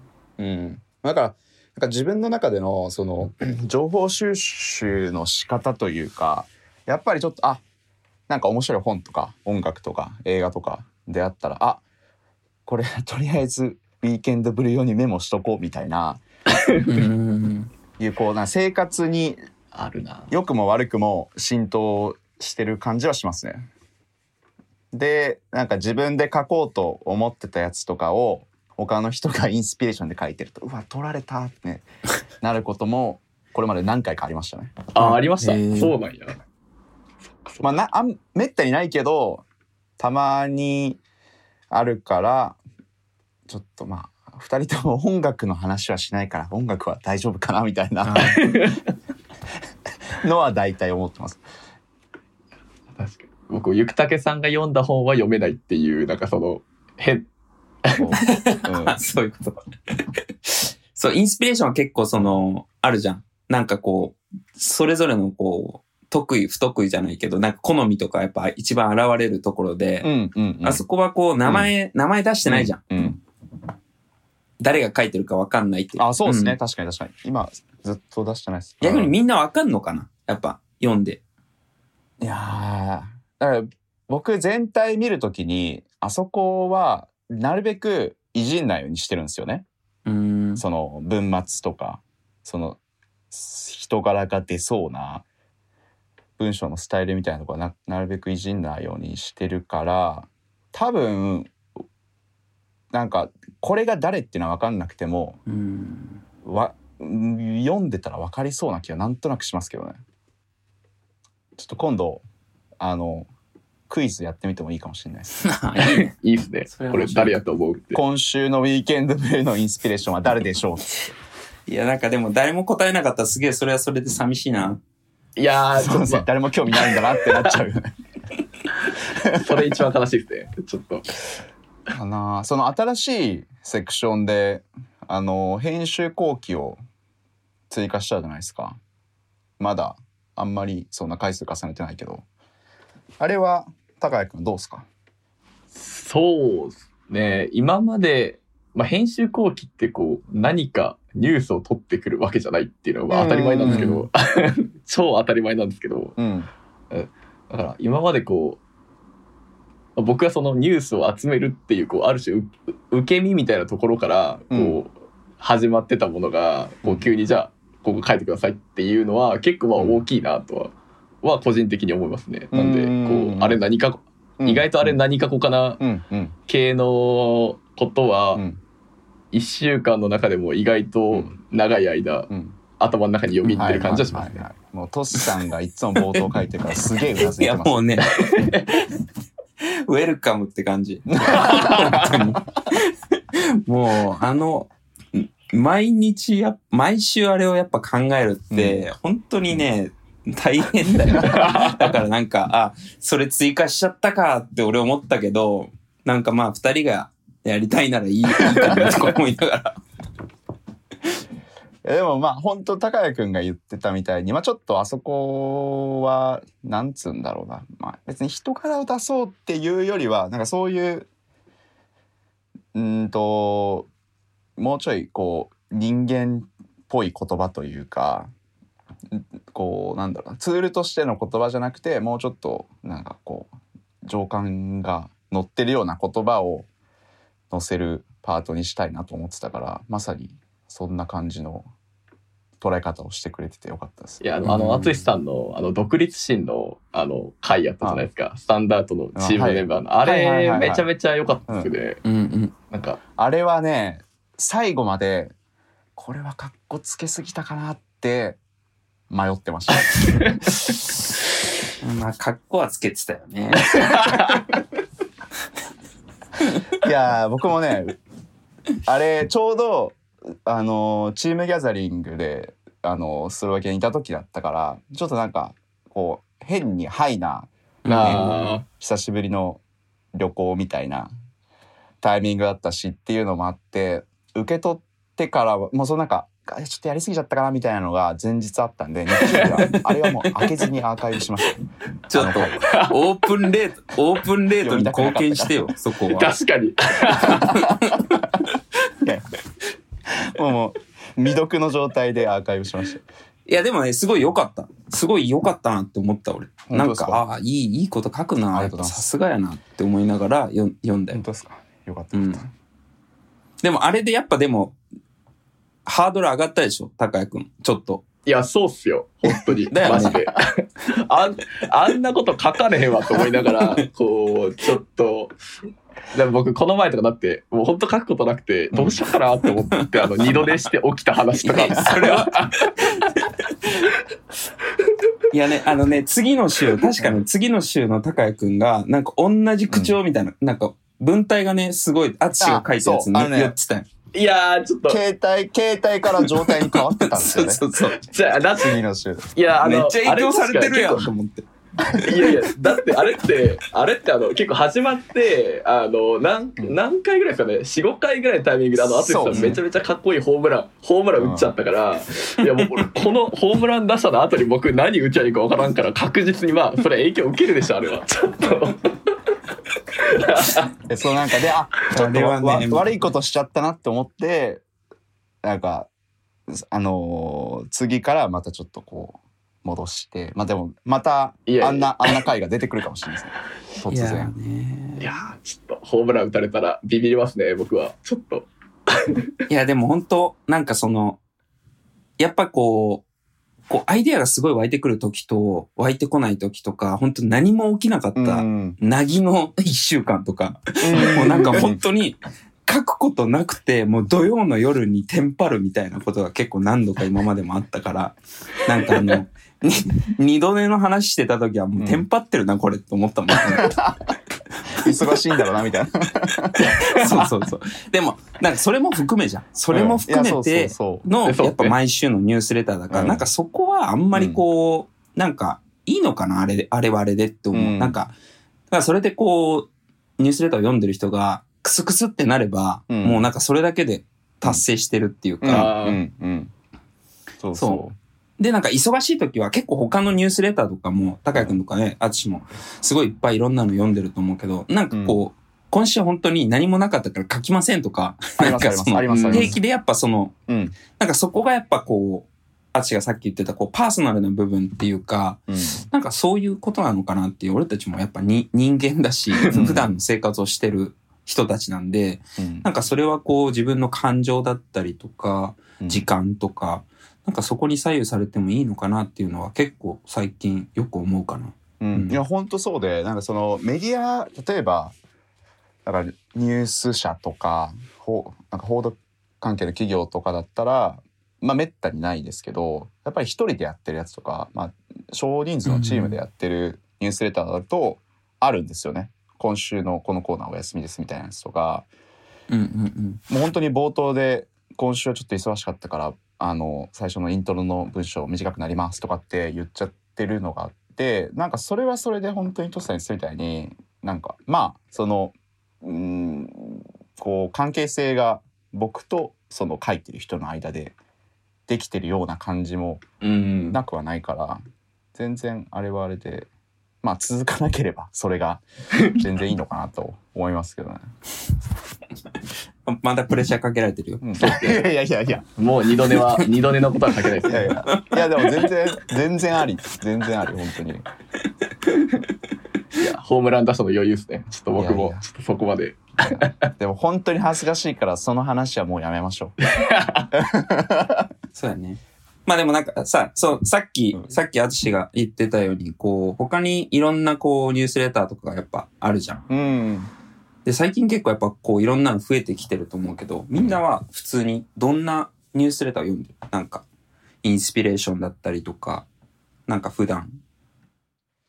うん、だからなんか自分の中でのその情報収集の仕方というかやっぱりちょっとあなんか面白い本とか音楽とか映画とか出会ったらあこれ とりあえずウィーケンドブルー用にメモしとこうみたいなうん。いうこうな生活にあるな。良くも悪くも浸透してる感じはしますね。でなんか自分で書こうと思ってたやつとかを他の人がインスピレーションで書いてるとうわ取られたって、ね、なることもこれまで何回かありましたね。あ、ありました。そうなんや。まあなあんめったにないけどたまにあるからちょっとまあ二人とも音楽の話はしないから音楽は大丈夫かなみたいな のは大体思ってます。確かに僕ゆくたけさんが読んだ本は読めないっていうなんかその変こ そういうこと。そう、インスピレーションは結構その、あるじゃん。なんかこう、それぞれのこう、得意、不得意じゃないけど、なんか好みとかやっぱ一番現れるところで、うんうんうんあそこはこう、名前、名前出してないじゃん。うん。誰が書いてるかわかんないっていう。あ、そうですね。ん確かに確かに。今、ずっと出してないです。逆にみんなわかんのかな？やっぱ、読んで。いやーだから僕全体見るときに、あそこは、なるべくいじんないようにしてるんですよね。うーん。その文末とか、その人柄が出そうな文章のスタイルみたいなとこはななるべくいじんないようにしてるから、多分、なんか、これが誰っていうのは分かんなくても、うーん。わうん読んでたら分かりそうな気はなんとなくしますけどね。ちょっと今度、あの、クイズやってみてもいいかもしれないです。いいっすねこれ誰やと思うって今週のウィーケンドブルーのインスピレーションは誰でしょう？いや、なんかでも誰も答えなかったらすげえそれはそれで寂しいな。いやーそうですね。誰も興味ないんだなってなっちゃうよね。それ一番悲しいですねちょっとかなその新しいセクションで、あの、編集後期を追加したじゃないですか。まだ、あんまりそんな回数重ねてないけど。あれは、高谷くんどうですか？そうですね。今まで、まあ、編集後期ってこう何かニュースを取ってくるわけじゃないっていうのがまあ当たり前なんですけうど 超当たり前なんですけどうん。だから今までこう僕はそのニュースを集めるっていうこうある種う受け身みたいなところからこう、うん。始まってたものがこう急にじゃあここ書いてくださいっていうのは結構まあ大きいなとは,、は個人的に思いますね。なんでうん。こうあれ何か意外とあれ何かこかな。うん。うん。系のことはうん。1週間の中でも意外と長い間うん。頭の中によぎってる感じはしますね。もうトシさんがいつも冒頭書いてるからすげえうなずいや、いてます。もうね、ウェルカムって感じ。もう、あの、毎日や、毎週あれをやっぱ考えるって、本当にね、大変だよ。だからなんか、あ、それ追加しちゃったかって俺思ったけど、なんかまあ二人がやりたいならいいいいかなとか思いながら。でもまあ本当高谷くんが言ってたみたいにまあちょっとあそこはなんつうんだろうな、まあ、別に人柄を出そうっていうよりはなんかそういううーんともうちょいこう人間っぽい言葉というかんこうなんだろうなツールとしての言葉じゃなくてもうちょっとなんかこう情感が乗ってるような言葉を載せるパートにしたいなと思ってたからまさにそんな感じの捉え方をしてくれててよかったです。いやあのあの淳さんのあの独立心のあの回やったじゃないですか。スタンダードのチームメンバーの。あはい。はいはいれはいはい。めちゃめちゃ良かったですね。うんうん。なんかあれはね最後までこれはかっこつけすぎたかなって迷ってました。まあ、格好はつけてたよね。いやー僕もねあれちょうどあのーチームギャザリングであのースロバキアにいた時だったからちょっとなんかこう変にハイなあ久しぶりの旅行みたいなタイミングだったしっていうのもあって受け取ってからはもうそのなんかあちょっとやりすぎちゃったかなみたいなのが前日あったんであれはもう開けずにアーカイブしました。ちょっと、オープンレート、オープンレートに貢献してよ、そこーは。確かに もうもう未読の状態でアーカイブしました。いや、でもね、すごい良かった。すごい良かったなって思った、俺。なんかか、ああ、いい、いいこと書くあな。さすがやなって思いながらよ読んだよ本。当ですか？よかった。うん。でも、あれでやっぱでも、ハードル上がったでしょ、高谷くん。ちょっと。いやそうっすよ。本当に。だよね。マジで。あんあんなこと書かれへんわと思いながら こうちょっと。でも僕この前とかだってもう本当書くことなくてどうしようかなって思ってあの二度寝して起きた話とか。それは。いやね、あのね、次の週、確かに次の週の高谷くんが、なんか同じ口調みたいな、なんか文体がね、すごい、あつしが書いたやつにね寄ってたよ。いやーちょっと携帯携帯から状態に変わってたんですよね そうそう。じゃあだって次の週いやあのめっちゃ影響されてるやんあと思って。いやいや、だってあれって、あれってあの、結構始まって、あの、何、何回ぐらいですかね、4、5回ぐらいのタイミングで、あの、淳さんめちゃめちゃかっこいいホームラン、ホームラン打っちゃったから、いやもう俺、このホームラン出したの後に僕何打っちゃいいかわからんから、確実にまあ、それ影響受けるでしょ、あれは。ちょっと。えそうなんかであちょっとあれはねわ悪いことしちゃったなって思ってなんかあのー次からまたちょっとこう戻してまあでもまたいやいやあんなあんな回が出てくるかもしれないですね突いや然ねいやーちょっと、ホームラン打たれたらビビりますね、僕は。ちょっと。いや、でも本当なんかその、やっぱこう、こう、アイデアがすごい湧いてくる時と、湧いてこない時とか、本当何も起きなかった、うん。なぎの一週間とか、もうなんか本当に、書くことなくて、もう土曜の夜にテンパるみたいなことが結構何度か今までもあったから、なんかあの、に 二度寝の話してた時はもうテンパってるな、これって思ったもん。忙しいんだろうなみたいな。そうそうそう。でも、なんかそれも含めじゃん。それも含めての、やっぱ毎週のニュースレターだから、うん。なんかそこはあんまりこう、なんか、いいのかなあれで、あれはあれでって思う。うん。なんか、だそれでこう、ニュースレターを読んでる人が、クスクスってなれば、うん。もうなんかそれだけで達成してるっていうか、あーうん。うん。そうで、なんか忙しい時は結構他のニュースレターとかも、高谷くんとかね、あつしも、すごいいっぱいいろんなの読んでると思うけど、なんかこう、今週本当に何もなかったから書きませんとか、なんかその平気でやっぱその、ううん。なんかそこがやっぱこう、あつしがさっき言ってたこうパーソナルな部分っていうか、うん。なんかそういうことなのかなっていう、俺たちもやっぱに人間だし、普段の生活をしてる人たちなんで、うん。なんかそれはこう自分の感情だったりとか、うん。時間とか、なんかそこに左右されてもいいのかなっていうのは結構最近よく思うかな。うんうんいや本当そうでなんかそのメディア例えばだからニュース社とかほなんか報道関係の企業とかだったらまあめったにないですけどやっぱり一人でやってるやつとか、まあ、少人数のチームでやってるニュースレターだとあるんですよね。今週のこのコーナーお休みですみたいなやつとかうんうんもう本当に冒頭で今週はちょっと忙しかったからあの最初のイントロの文章短くなりますとかって言っちゃってるのがあってなんかそれはそれで本当にトシさんに言ったみたいになんかまあそのうーんこう関係性が僕とその書いてる人の間でできてるような感じもうん。なくはないから全然あれはあれでまあ続かなければそれが全然いいのかなと思いますけどね。うん。まだプレッシャーかけられてるよ。うん、いやいやいやいやもう二度寝は、二度寝のことは書けないですね。いやいや、いやでも全然、全然あり。全然あり、本当に。いや、ホームラン出したの余裕ですね。ちょっと僕いやいや、もちょっとそこまで。でも本当に恥ずかしいから、その話はもうやめましょう。そうやね。まあでもなんかさ、そう、さっき、うんさっきあつしが言ってたように、こう、他にいろんなこう、ニュースレターとかがやっぱあるじゃん。うん。で、最近結構やっぱこう、いろんなの増えてきてると思うけど、みんなは普通にどんなニュースレターを読んでる？なんか、インスピレーションだったりとか、なんか普段。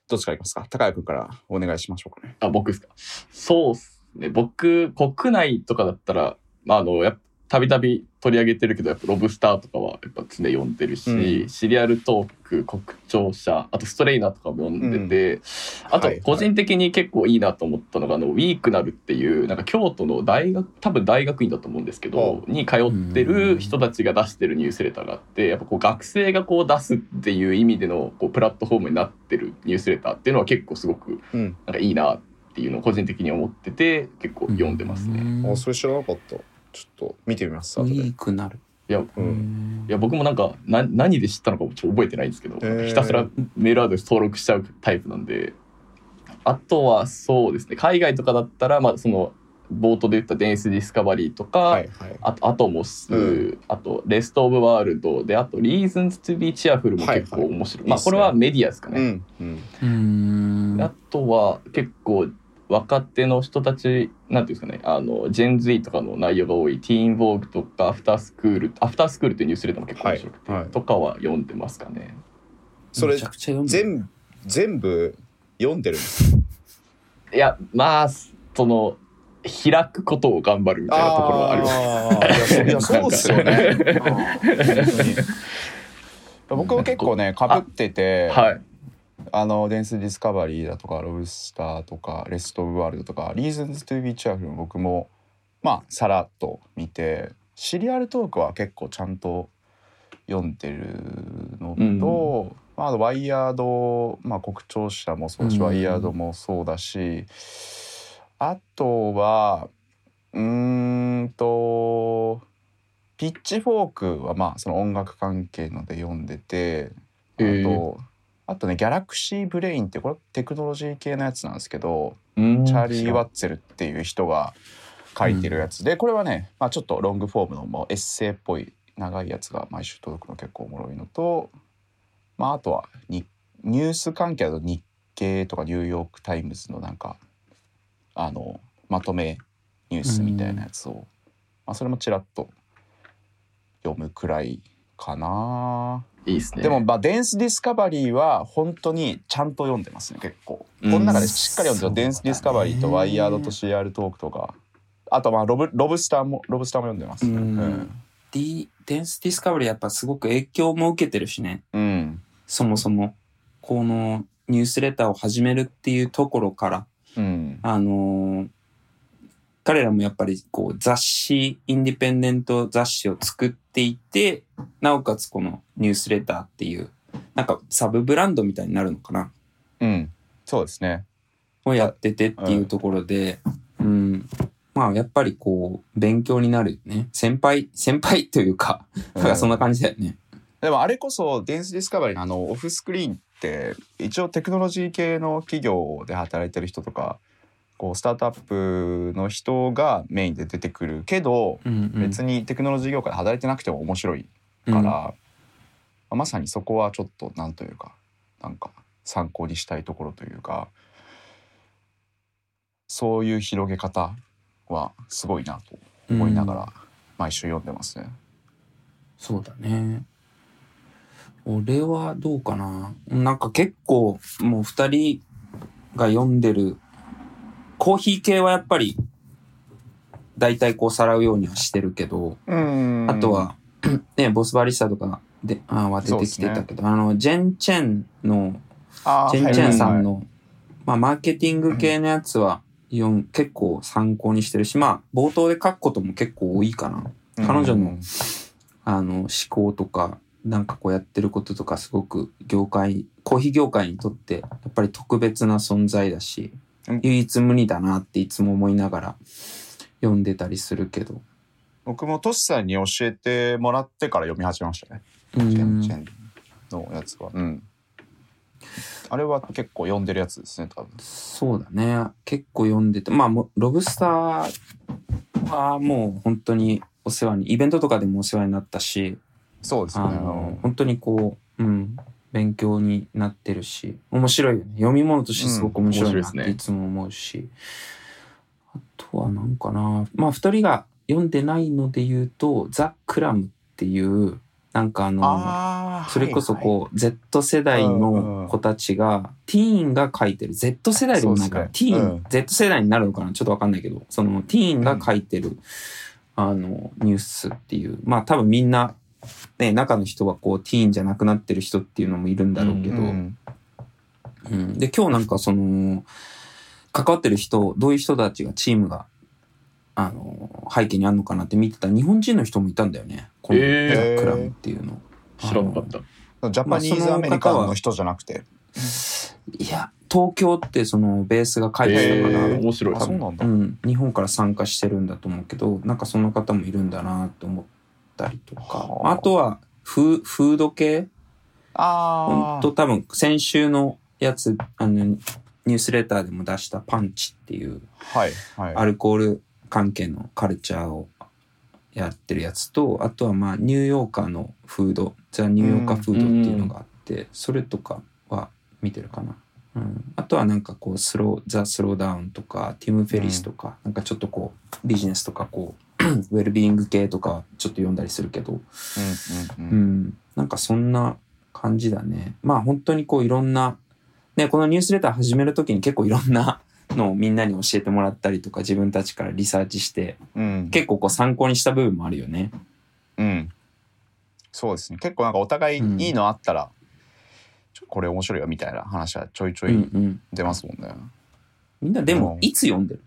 どっちからいきますか？高谷君からお願いしましょうかね。あ、僕ですか？そうっすね。僕、国内とかだったら、まあ、あの、やっぱ、たびたび取り上げてるけど、やっぱロブスターとかはやっぱ常読んでるし、うんシリアルトーク、国庁舎、あとストレイナーとかも読んでて、あとはいはい個人的に結構いいなと思ったのが、あの、ウィークナルっていう、なんか京都の大学、多分大学院だと思うんですけど、に通ってる人たちが出してるニュースレターがあって、やっぱこう学生がこう出すっていう意味でのこうプラットフォームになってるニュースレターっていうのは結構すごくうん。なんかいいなっていうのを個人的に思ってて結構読んでますね。ねあ、それ知らなかった。ちょっと見てみます、ウ。ィークなる。いやうんいや僕もなんかな何で知ったのかもちょっと覚えてないんですけど、ーひたすらメールアドレス登録しちゃうタイプなんであとはそうですね海外とかだったらまあその冒頭で言った Dense Discovery とか、はいはい。あとアトモス、うんあと Rest of World であと Reasons to be Cheerful も結構はいはい面白い、いいっすねまあこれはメディアですかね、うん。うん。あとは結構若手の人たちなんていうんですかねあのジェン Z とかの内容が多いティーン・ボーグとかアフタースクールアフタースクールっていうニュースレターも結構面白くて、はいはい。とかは読んでますかね。それ全部、全部読んでるんですいやまあその開くことを頑張るみたいなところはあります。いやそういやそうっすよね。僕も結構ねかぶってて、はい。あの Dense Discovery だとか Lobsterr とか Rest of World とか Reasons to be Cheerful も僕もまあさらっと見て Cereal Talk は結構ちゃんと読んでる。のと、まあ、あと WIRED、まあ、黒鳥社もそうだし、うん WIRED もそうだしあとはうんとPitchfork はまあその音楽関係ので読んでてあと、えー。あとね Galaxy Brain ってこれテクノロジー系のやつなんですけど、うん Charlie Warzel っていう人が書いてるやつ。で、これはね、まあ、ちょっとロングフォームのもうエッセイっぽい長いやつが毎週届くの結構おもろいのと、まあ、あとはにニュース関係だと日経とかニューヨーク・タイムズのなんかあのまとめニュースみたいなやつを、まあ、それもちらっと読むくらいかな。いいですね。でも、まあ、 Dense Discovery は本当にちゃんと読んでますね結構、うんこの中でしっかり読んでるそう Dense Discovery と WIRED と CR トークとか。あとまあロブ Lobsterr も Lobsterr も読んでますね。うん。ディ Dense Discovery やっぱすごく影響も受けてるしね。うん、うん。そもそも、このニュースレターを始めるっていうところから、うん。あのー彼らもやっぱりこう雑誌、インディペンデント雑誌を作っていて、なおかつこのニュースレターっていう、なんかサブブランドみたいになるのかな？うん、そうですねをやっててっていうところで、うん。まあやっぱりこう、勉強になるよね。先輩、先輩というか、なんかそんな感じだよね。でもあれこそデンス・ディスカバリーのあのオフスクリーンって一応テクノロジー系の企業で働いてる人とかこうスタートアップの人がメインで出てくるけど、うんうん、別にテクノロジー業界で働いてなくても面白いから、まあまさにそこはちょっとなんというかなんか参考にしたいところというかそういう広げ方はすごいなと思いながら毎週読んでますね。そうだね。俺はどうかな。なんか結構もう二人が読んでるコーヒー系はやっぱり大体こうさらうようにはしてるけど、うん。あとは ね、ボスバリスタとかで、あは出てきてたけど、あの、ジェンチェンの、ジェンチェンさんはいの、まあマーケティング系のやつは読ん結構参考にしてるし、まあ冒頭で書くことも結構多いかな。はい彼女のうんあの、思考とか、なんかこうやってることとかすごく業界、コーヒー業界にとってやっぱり特別な存在だしうん、唯一無二だなっていつも思いながら読んでたりするけど。僕もトシさんに教えてもらってから読み始めましたね。うんジェンジェンのやつは。うん。あれは結構読んでるやつですね、多分。そうだね。結構読んでて、まあロブスターはもう本当にお世話に、イベントとかでもお世話になったし、そうですね。あの、本当にこう、うん、勉強になってるし、面白いよね。読み物としてすごく面白いなっていつも思うし。あとはなんかな。まあ二人が読んでないので言うと、ザ・クラムっていう、なんかあの、あーそれこそはい。こう、Z 世代の子たちが、ティーンが書いてる、Z 世代でもないから、ティーン、そうん。Z 世代になるのかな？ちょっとわかんないけど、そのティーンが書いてる、あの、ニュースっていう、まあ多分みんな、ね、中の人はこう、ティーンじゃなくなってる人っていうのもいるんだろうけど、うんうんで、今日なんかその、関わってる人、どういう人たちが、チームが、あの、背景にあるのかなって見てたら、日本人の人もいたんだよね。このクラムっていうの。知らなかった。ジャパニーズアメリカンの人じゃなくて。いや、東京ってそのベースが書いてえたから、ー、面白い。そうなんだう。ん、日本から参加してるんだと思うけど、なんかその方もいるんだなと思ったりとか、はああとはフーフード系？ほあんと多分先週のやつ、あの、ニュースレターでも出したパンチっていうあ。はい。はい。アルコール関係のカルチャーをやってるやつと、あとはまあニューヨーカーのフード、ザ・ニューヨーカーフードっていうのがあって、それとかは見てるかな。うん、あとはなんかこうスロー、ザ・スローダウンとか、ティム・フェリスとか、なんかちょっとこうビジネスとかこう、ウェルビーイング系とかちょっと読んだりするけど、うんうんううん。ん、なんかそんな感じだね。まあ本当にこういろんな、ね、このニュースレター始めるときに結構いろんなのをみんなに教えてもらったりとか自分たちからリサーチしてうん。結構こう参考にした部分もあるよね。うん。そうですね。結構なんかお互いうんいいのあったら、ちょこれ面白いよみたいな話はちょいちょうんういん。出ますもんね。みんなでもうんいつ読んでる？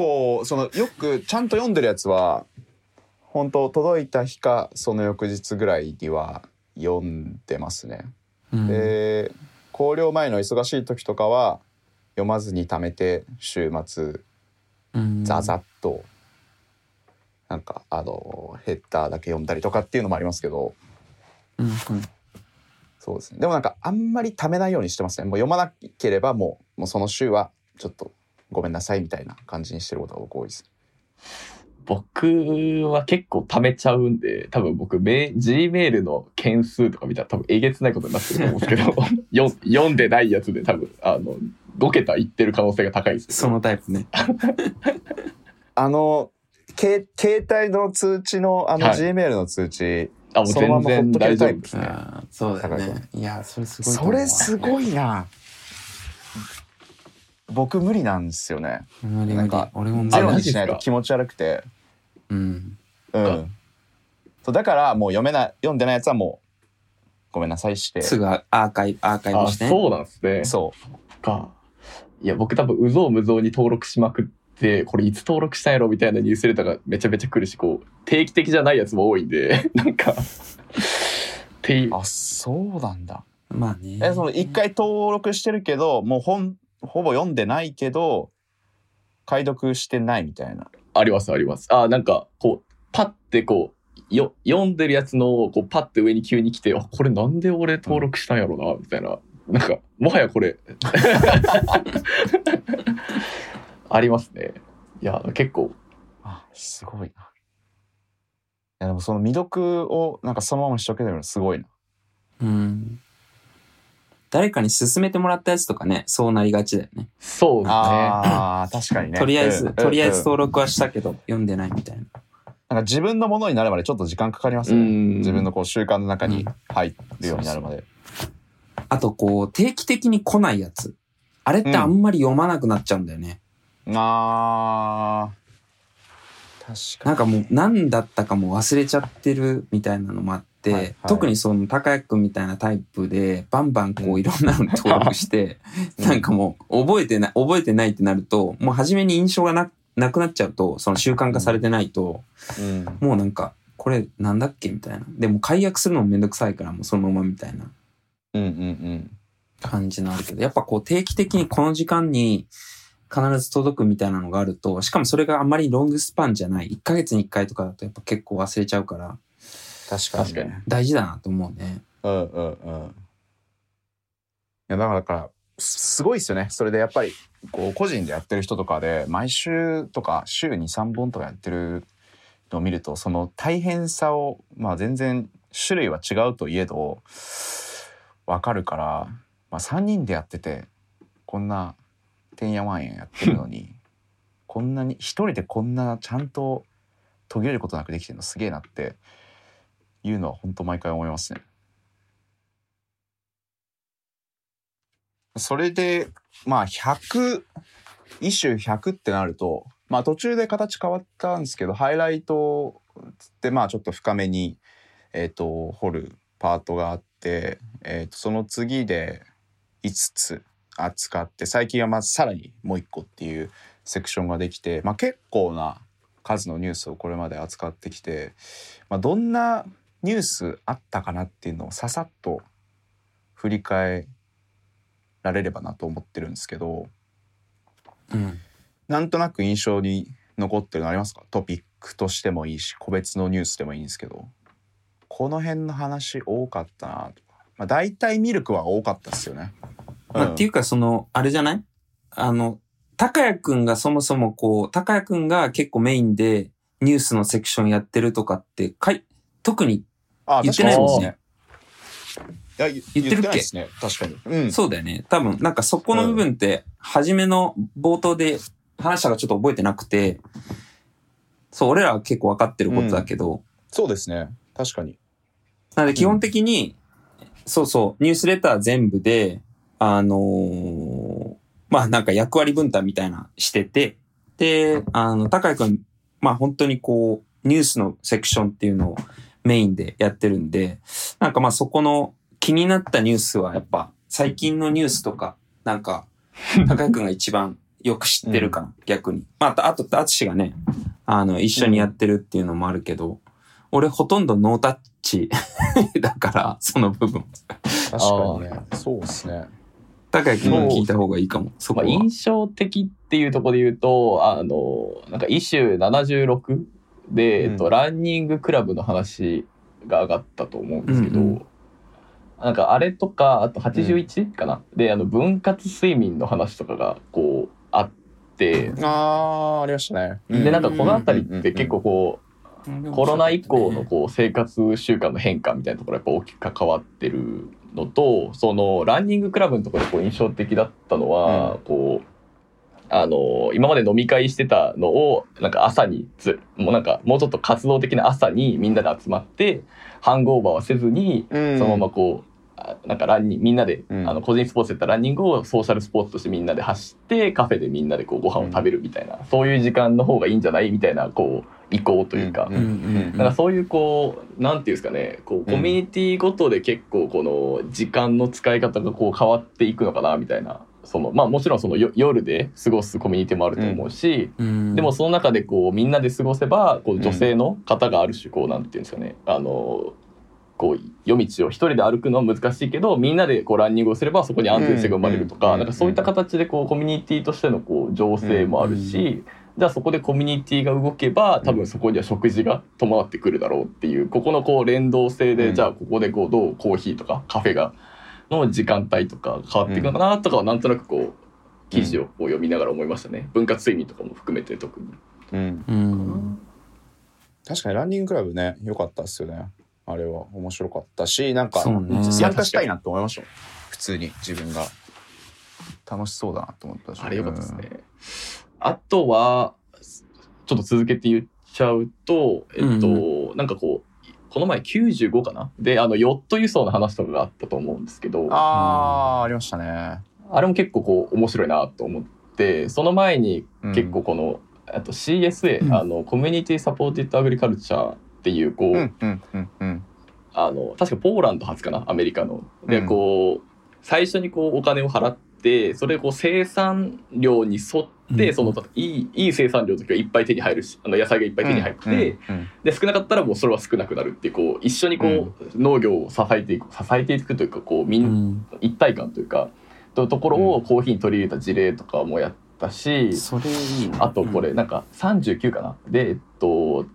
これ。こうそのよくちゃんと読んでるやつは本当届いた日かその翌日ぐらいには読んでますね。うん。で考慮前の忙しい時とかは読まずに貯めて週末うん。ザザッとなんかあのヘッダーだけ読んだりとかっていうのもありますけど。うんうん。そうですね。でもなんかあんまり貯めないようにしてますね。もう読まなければもうもうその週はちょっとごめんなさいみたいな感じにしてることが僕多いです。僕は結構貯めちゃうんで、多分僕、メ Gmail の件数とか見たら多分えげつないことになってると思うんですけど、よ読んでないやつで多分、あの、5桁いってる可能性が高いですそのタイプね。あのけ携帯の通知のあのはい G メールの通知、あ、もうそのま全然まほっとける大丈夫です。タイプですね。そうだよね。いや、それすごいとそ思うわ。れすごいな。僕無理なんですよね。無理無理なんか俺も無理ゼロにしないと気持ち悪くて。うん。うん。そうだからもう読めない読んでないやつはもうごめんなさいして。すぐアーカイブ、アーカイあ、ブしてね。そうなんですね。そか。いや、僕多分、うぞうむぞうに登録しまくって、これいつ登録したんやろみたいなニュースレターがめちゃめちゃ来るし、こう、定期的じゃないやつも多いんで、なんか、っていうう。。あそうなんだ。まあね。えその一回登録してるけどもう本ほぼ読んでないけど解読してないみたいな。ありますあります。あ、なんか、こう、パッてこう、よ、読んでるやつの、こう、パッて上に急に来て、あ、これなんで俺登録したんやろな、みたいな。なんか、もはやこれ。ありますね。いや、結構、あすごいな。いやでもその未読をなんかそのまましとけてるのすごいな。うん。誰かに勧めてもらったやつとかね、そうなりがちだよね。そうですね。ああ確かにね。とりあえず、うんとりあえずうん登録はしたけど、読んでないみたいな。なんか自分のものになるまでちょっと時間かかりますよね。うん。自分のこう習慣の中に入るようになるまで。あと、こう、定期的に来ないやつ。あれってあんまり読まなくなっちゃうんだよね。あー確かなんかもう何だったかも忘れちゃってるみたいなのもあって、はいはい特にその高谷くんみたいなタイプでバンバンこういろんなの登録して、うんなんかもう覚えてない、覚えてないってなると、もう初めに印象がななくなっちゃうと、その習慣化されてないと、に。うんもうなんか、これなんだっけみたいな。でも解約するのもめんどくさいからもうそのままみたいなうんうんうん。感じのあるけど、やっぱこう定期的にこの時間に必ず届くみたいなのがあると、しかもそれがあんまりロングスパンじゃない、1ヶ月に1回とかだとやっぱ結構忘れちゃうから、確かに、大事だなと思うね。うんうんうん。いやだからだからすすごいですよね。それでやっぱりこう個人でやってる人とかで毎週とか週に3本とかやってるのを見るとその大変さをまあ全然種類は違うといえどわかるから、まあ、3人でやっててこんなてんやわんややってるのにこんなに一人でこんなちゃんと途切れることなくできてるのすげえなっていうのは本当毎回思いますね。それでまあ100一種100ってなるとまあ途中で形変わったんですけどハイライトってまあちょっと深めに、えー、と掘るパートがあって、えー、とその次で5つ扱って最近はまずさらにもう1個っていうセクションができて、まあ、結構な数のニュースをこれまで扱ってきて、まあ、どんなニュースあったかなっていうのをささっと振り返られればなと思ってるんですけどうん。なんとなく印象に残ってるのありますか？トピックとしてもいいし個別のニュースでもいいんですけど。この辺の話多かったなとか、まあ、大体ミルクは多かったですよね。まあ、っていうかその、あれじゃない？あの、高谷くんがそもそもこう、高谷くんが結構メインでニュースのセクションやってるとかって、かい、特に、あ言ってないもんね。言言ってるっけ？ね確かに。うん。そうだよね。多分、なんかそこの部分って、初めの冒頭で話したかちょっと覚えてなくて、そう、俺らは結構分かってることだけど、そうですね確かに。なので基本的に、そうそう、ニュースレター全部で、あのーまあなんか役割分担みたいなしてて、で、あの、高井くん、まあ本当にこう、ニュースのセクションっていうのをメインでやってるんで、なんかまあそこの気になったニュースはやっぱ最近のニュースとか、なんか、高井くんが一番よく知ってるかな、逆に。まあ、あと、あつしがね、あの、一緒にやってるっていうのもあるけど、俺ほとんどノータッチ だから、その部分。確かにねそうですね高井くんが聞いた方がいいかも、そこまあ、は。印象的っていうところで言うと、あの、なんかイシュー76で、うん。えっと、ランニングクラブの話が上がったと思うんですけど、うんうん。なんかあれとか、あと81かな、で、あの、分割睡眠の話とかが、こう、あって、あーありましたね。で、なんかこのあたりって結構こう、構コロナ以降のこう生活習慣の変化みたいなところやっぱ大きく関わってるのとそのランニングクラブのところでこう印象的だったのは、こうあの今まで飲み会してたのをなんか朝につもうなんかもうちょっと活動的な朝にみんなで集まってハングオーバーはせずにうん。そのままこうあなんかランニングみんなで、うん。あの個人スポーツやったらランニングをソーシャルスポーツとしてみんなで走ってカフェでみんなでこうご飯を食べるみたいな、そういう時間の方がいいんじゃないみたいなこう意向というか、うんうんうんなんかそういうこうなんていうんですかねこうコミュニティごとで結構この時間の使い方がこう変わっていくのかなみたいなそのまあもちろんそのよ夜で過ごすコミュニティもあると思うし、うん。でもその中でこうみんなで過ごせばこう女性の方がある種こうなんていうんですかねあのこう夜道を一人で歩くのは難しいけどみんなでこうランニングをすればそこに安全性が生まれるとか,、うん。なんかそういった形でこうコミュニティとしてのこう情勢もあるし、じゃあそこでコミュニティが動けば多分そこには食事が伴ってくるだろうっていうここのこう連動性で、うん。じゃあここでこうどうコーヒーとかカフェがの時間帯とか変わっていくのかなとかはなんとなくこう記事をこう読みながら思いましたね。分割睡眠とかも含めて特に。うん。うん。確かにランニングクラブね良かったっすよね。あれは面白かったしなんか参加したいなって思いました普通に自分が。楽しそうだなと思ったし。あれ良かったですね。あとは、ちょっと続けて言っちゃうと、えっと、なんかこう、この前95かな？で、あの、ヨット輸送の話とかがあったと思うんですけど、ああーありましたね。れも結構こう、面白いなと思って、その前に結構この、あと CSA、うん。あの、コミュニティサポーティッドアグリカルチャーっていう、こう、うんうんうんうん。あの確かポーランド発かな？アメリカの。で、うん。こう最初にこうお金を払ってそれでこう生産量に沿って、うん。そのいいいい生産量の時はいっぱい手に入るしあの野菜がいっぱい手に入って、で少なかったらもうそれは少なくなるってこう一緒にこう、農業を支えていく支えていくというかこうみん、うん。一体感というかというところをコーヒーに取り入れた事例とかもやったし、あとこれなんか39かな、でえっと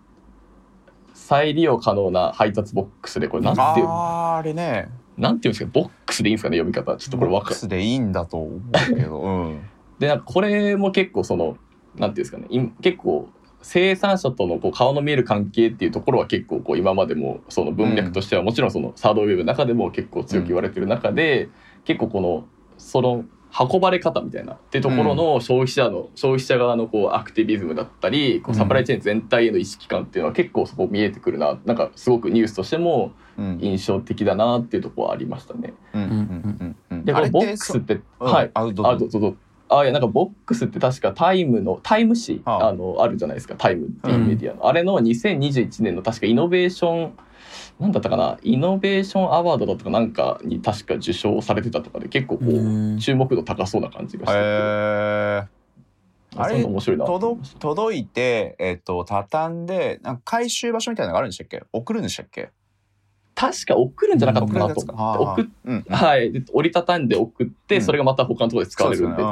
再利用可能な配達ボックスでこれなんていうあーあれねなんていうんですかボックスでいいんですかね読み方。ちょっとこれボックスでいいんだと思うけどうん。でなんかこれも結構そのなんていうんですかねい結構生産者とのこう顔の見える関係っていうところは結構こう今までもその文脈としてはもちろんそのサードウェブの中でも結構強く言われてる中で、結構このその運ばれ方みたいなっていうところの消費者の、消費者側のこうアクティビズムだったりこうサプライチェーン全体への意識感っていうのは結構そこ見えてくるななんかすごくニュースとしてもうん。印象的だなっていうところはありましたね。うんうんうんうん。でこのボックスってそはい。あどうぞ。あどうぞどうぞ。あいやなんかボックスって確かタイムのタイム誌あ。あのあるじゃないですか。タイムっていうメディアの、あれの2021年の確かイノベーションなんだったかな？イノベーションアワードだったかなんかに確か受賞されてたとかで結構こう、うん。注目度高そうな感じがしてて、へー。あれ届いて、えっと畳んでなんか回収場所みたいなのがあるんでしたっけ？送るんでしたっけ？確か送るんじゃなかったかなと送っうはい。で折りたたんで送って、うん。それがまた他のところで使われるんで、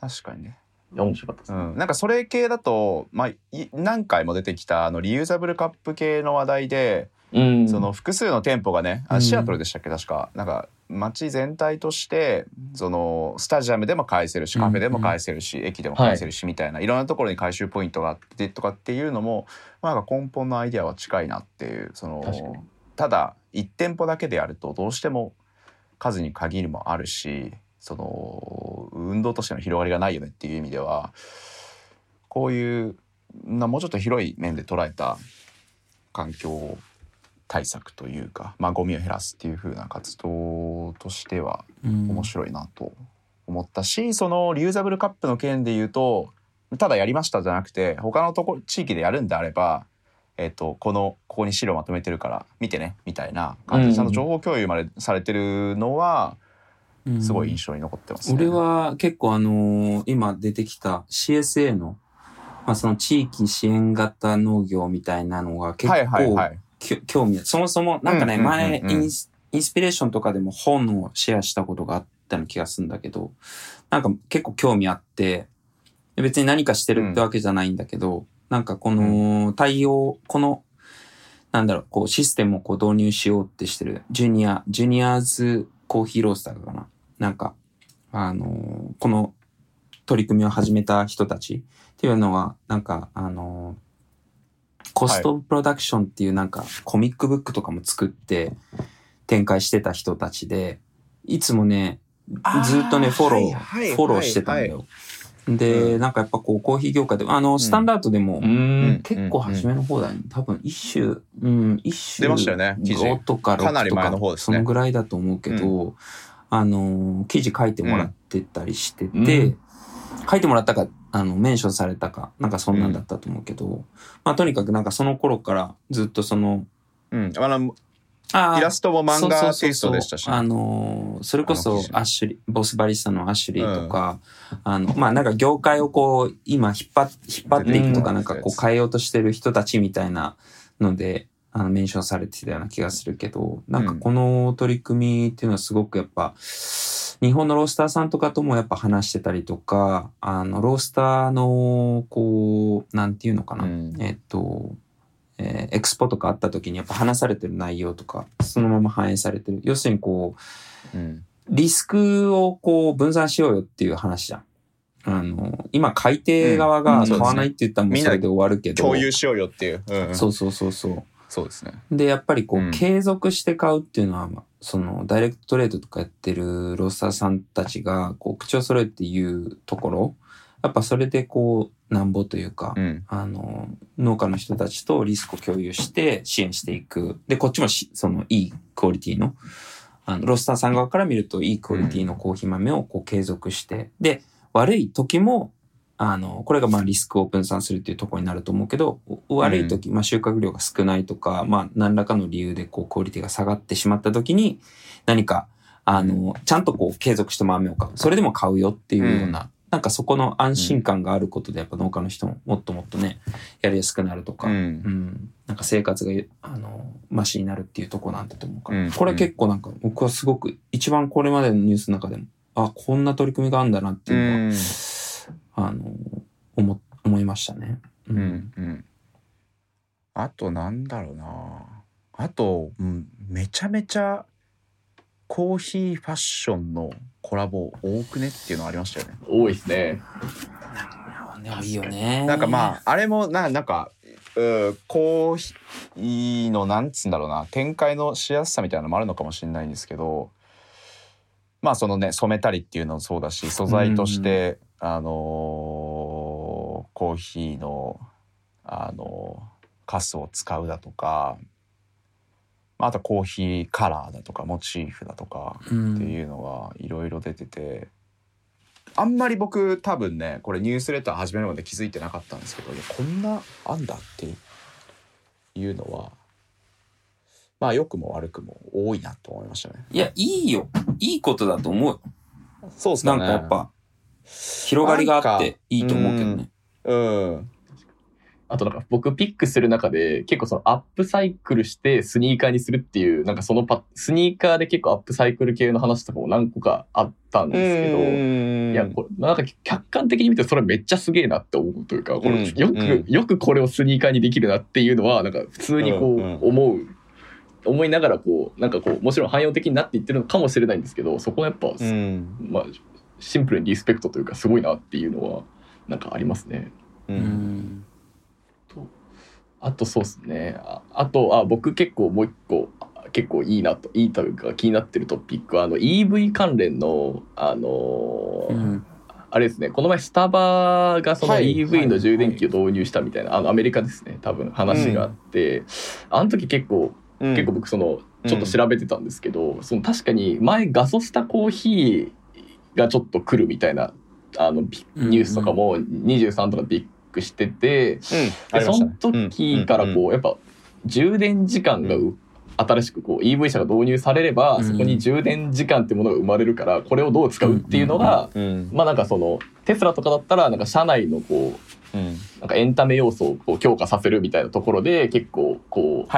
確かにね、面白かったです。ね、うん、なんかそれ系だと、まあ、い何回も出てきたあのリユーザブルカップ系の話題で、うん。その複数の店舗がねうん。あシアトルでしたっけ確か。なんか街全体としてそのスタジアムでも返せるしカフェでも返せるし、駅でも返せるしみたいな、い、ろんなところに回収ポイントがあってとかっていうのも、まあ、なんか根本のアイデアは近いなっていうそのただ1店舗だけでやるとどうしても数に限りもあるしその運動としての広がりがないよねっていう意味ではこういうなもうちょっと広い面で捉えた環境対策というか、まあ、ゴミを減らすっていう風な活動としてはうん。面白いなと思ったし、そのリユーザブルカップの件で言うとただやりましたじゃなくて他のとこ地域でやるんであれば、えっとこのここに資料まとめてるから見てねみたいな感じうん。でちゃんと情報共有までされてるのはうんすごい印象に残ってますね。俺は結構あのー今出てきた CSA の、まあ、その地域支援型農業みたいなのが結はいはい構はい。興味。そもそもなんかね、うんうんうんうん前インスインスピレーションとかでも本をシェアしたことがあったような気がするんだけど、なんか結構興味あって、別に何かしてるってわけじゃないんだけど、なんかこの対応、この、なんだろう、こうシステムをこう導入しようってしてる、ジュニア、ジュニアーズコーヒーロースターかな。なんか、あのーこの取り組みを始めた人たちっていうのは、なんか、あのーコストプロダクションっていうなんかコミックブックとかも作って展開してた人たちで、いつもね、ずっとね、フォロー、はいはいフォローしてたんだよ。で、うんなんかやっぱこうコーヒー業界で、あの、スタンダードでも、うん結構初めの方だよね。多分一種、うん、一種。出ましたよね記事5とか6とか。かなり前の方ですねそのぐらいだと思うけど、あの、記事書いてもらってたりしてて、うん。書いてもらったか、あの、メンションされたか、なんかそんなんだったと思うけど、まあとにかくなんかその頃からずっとその、うん、あのイラストも漫画テイストでしたし。ね、あのーそれこそアッシュリー、ボスバリスタのアッシュリーとか、あの、まあなんか業界をこう、今引っ張っ、引っ張っていくとか、うん。なんかこう変えようとしてる人たちみたいなので、あの、メンションされてたような気がするけど、なんかこの取り組みっていうのはすごくやっぱ、日本のロースターさんとかともやっぱ話してたりとか、あの、ロースターの、こう、なんていうのかな、うん。えっと、えーエクスポとかあった時にやっぱ話されてる内容とか、そのまま反映されてる。要するにこう、うん。リスクをこう分散しようよっていう話じゃん。あの、今、買い手側うん。がうん買わないって言ったらもうそれで終わるけど。共有しようよっていう、うん。うん。そうそうそうそう。そうですね。で、やっぱりこう、うん。継続して買うっていうのは、まあその、ダイレクトトレードとかやってるロースターさんたちが、こう、口を揃えて言うところ、やっぱそれでこう、なんぼというか、うん。あの、農家の人たちとリスクを共有して支援していく。で、こっちもし、その、いいクオリティの、あの、ロースターさん側から見るといいクオリティのコーヒー豆をこう継続して、で、悪い時も、あの、これがまあリスクを分散するっていうところになると思うけど、お悪い時、まあ収穫量が少ないとか、まあ何らかの理由でこうクオリティが下がってしまった時に、何か、あの、ちゃんとこう継続して豆を買う。それでも買うよっていうような、なんかそこの安心感があることで、やっぱ農家の人ももっともっとね、やりやすくなるとか、ううん。ん、なんか生活が、あの、マシになるっていうところなんだと思うから、うん。これ結構なんか僕はすごく一番これまでのニュースの中でも、あ、こんな取り組みがあるんだなっていうのは、あの、思、思いましたね。ううんうんあとなんだろうなあと、うん、めちゃめちゃコーヒーファッションのコラボ多くねっていうのありましたよね。多いですね。いいよね。なんかまああれもななんかうコーヒーのなんつうんだろうな展開のしやすさみたいなのもあるのかもしれないんですけどまあそのね染めたりっていうのもそうだし素材として、あのーコーヒーのあのーカスを使うだとかまああとコーヒーカラーだとかモチーフだとかうん、っていうのはいろいろ出てて、あんまり僕多分ねこれニュースレター始めるまで気づいてなかったんですけどこんなあんだっていうのはまあ良くも悪くも多いなと思いましたね。いや、いいよ。いいことだと思うよ。そうですなんかやっぱ、広がりがあっていいと思うけどね。うん。あとなんか僕ピックする中で結構そのアップサイクルしてスニーカーにするっていうなんかそのパスニーカーで結構アップサイクル系の話とかも何個かあったんですけど、いやこれなんか客観的に見てそれめっちゃすげえなって思うというかこれうんよく、うんよくこれをスニーカーにできるなっていうのはなんか普通にこうんうんう思う、思いながらこうなんかこうもちろん汎用的になっていってるのかもしれないんですけどそこはやっぱ、うん。まあシンプルにリスペクトというかすごいなっていうのはなんかありますね。ううんん。あとそうですね。ああとあ僕結構もう一個あ結構いいなといいというか気になってるトピックはあの EV 関連のあのーうん。あれですねこの前スタバがそのはい EV の充電器を導入したみたいな、あのアメリカですね多分話があって、あの時結構うん結構僕そのちょっと調べてたんですけど、その確かに前ガソスタコーヒーがちょっと来るみたいなあのニュースとかも23とかビッグしてて、ありましたでそのね時からこうやっぱ充電時間がう新しくこう EV 車が導入されれば、うん。そこに充電時間ってものが生まれるからこれをどう使うっていうのが、うんまあなんかそのテスラとかだったらなんか車内のこううん。なんかエンタメ要素をこう強化させるみたいなところで結構こう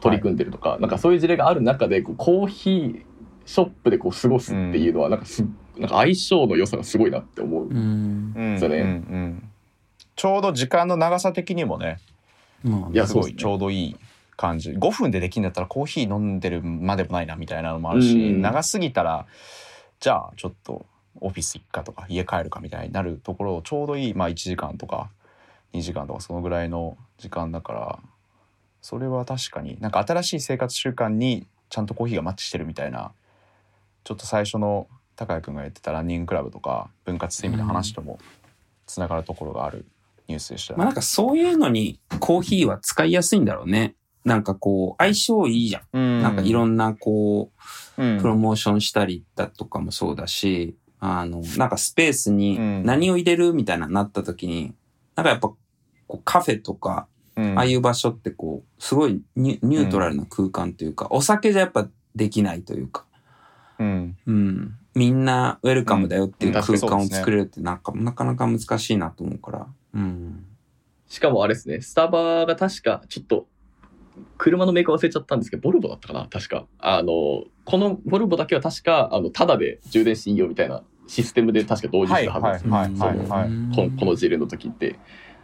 取り組んでるとか、なんかそういう事例がある中でこうコーヒーショップでこう過ごすっていうのはなんかす、なんか相性の良さがすごいなって思う。うん。うんそうねうんうん。ちょうど時間の長さ的にもね。まあいやすごいちょうどいい感じ。5分でできるんだったらコーヒー飲んでるまでもないなみたいなのもあるし、うん。長すぎたらじゃあちょっとオフィス行くかとか家帰るかみたいになるところをちょうどいい、まあ、1時間とか2時間とかそのぐらいの時間だからそれは確かになんか新しい生活習慣にちゃんとコーヒーがマッチしてるみたいなちょっと最初の高谷君が言ってたランニングクラブとか分割睡眠の話ともつながるところがあるニュースでしたね。まあなんかそういうのにコーヒーは使いやすいんだろうね。なんかこう、相性いいじゃん。うんなんかいろんなこう、うんプロモーションしたりだとかもそうだし、あの、なんかスペースにうん何を入れるみたいななった時に、なんかやっぱこうカフェとか、うんああいう場所ってこう、すごいニュニュートラルな空間というか、お酒じゃやっぱできないというか、うんうん。みんなウェルカムだよっていう空間を作れるってなんか、なかなか難しいなと思うから。うん。しかもあれですね、スタバが確か、ちょっと、車のメーカー忘れちゃったんですけど、ボルボだったかな確か。あの、このボルボだけは確か、あの、タダで充電していいよみたいなシステムで確か導入したはずですよ。このこの事例の時って。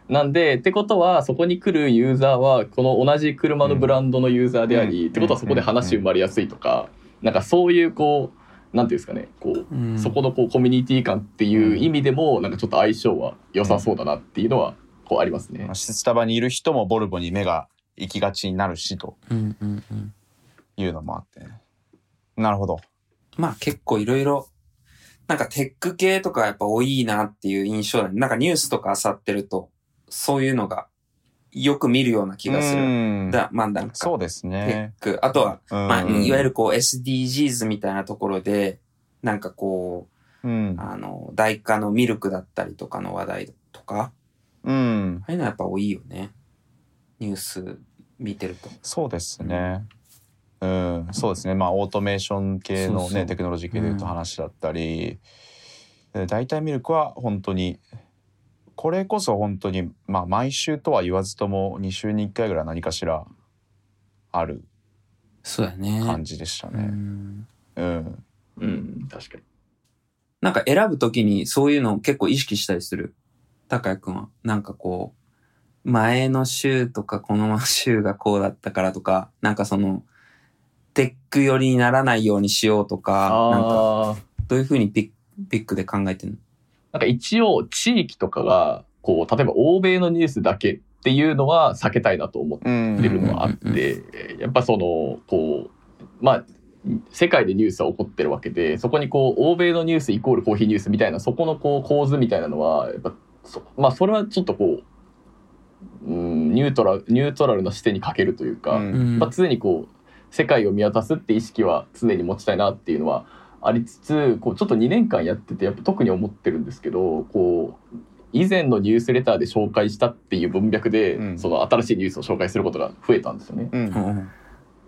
なんで、ってことは、そこに来るユーザーは、この同じ車のブランドのユーザーであり、うんってことはそこで話生まれやすいとか、なんかそういうこう、なんていうんですかね、こう、うんそこのこうコミュニティ感っていう意味でも、なんかちょっと相性は良さそうだなっていうのは、こうありますねまあ。スタバにいる人もボルボに目が行きがちになるしとうんうんうん。いうのもあってねなるほどまあ結構いろいろ、なんかテック系とかやっぱ多いなっていう印象だね。なんかニュースとか漁ってると、そういうのがよく見るような気がすうる。ん。だまあなんか、そうですテッねク、あとは、うん。まあ、いわゆるこう SDGs みたいなところで、なんかこうん。う、あの、代価のミルクだったりとかの話題とか、うん。ああいうのはやっぱ多いよね。ニュース見てると。そうですね。うん。そうですね。まあオートメーション系のねそうそう。テクノロジー系でいうと話だったり、で代替ミルクは本当にこれこそ本当にまあ毎週とは言わずとも2週に1回ぐらい何かしらあるそうやね。感じでしたうね。んうん。うん、確かに。なんか選ぶときにそういうのを結構意識したりする？高谷くんは。なんかこう、前の週とかこの週がこうだったからとか、なんかその、テック寄りにならないようにしようとか、なんか。どういうふうにピッピックで考えてんの？なんか一応地域とかが、こう、例えば欧米のニュースだけっていうのは避けたいなと思ってうんるのはあって、やっぱその、こう、まあ、世界でニュースは起こってるわけで、そこにこう、欧米のニュースイコールコーヒーニュースみたいな、そこのこう構図みたいなのは、やっぱ、そまあ、それはちょっとこう、うん、ニュートラル、ニュートラルな視点に欠けるというか、うん。まあ、常にこう世界を見渡すって意識は常に持ちたいなっていうのはありつつこうちょっと2年間やっててやっぱ特に思ってるんですけどこう以前のニュースレターで紹介したっていう文脈で、うん。その新しいニュースを紹介することが増えたんですよね。うん。うん。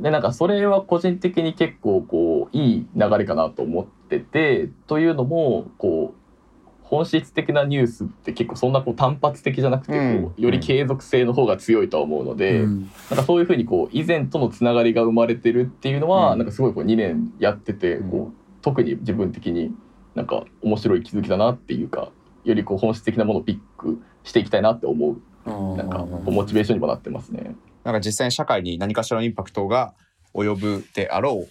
でなんかそれは個人的に結構こういい流れかなと思っててというのもこう本質的なニュースって結構そんなこう単発的じゃなくてこう、うんより継続性の方が強いとは思うので。うん。なんかそういうふうにこう以前とのつながりが生まれてるっていうのは、うん。なんかすごいこう2年やっててうん。こう特に自分的になんか面白い気づきだなっていうかよりこう本質的なものをピックしていきたいなって思うなんかモチベーションにもなってますね。なんか実際に社会に何かしらのインパクトが及ぶであろう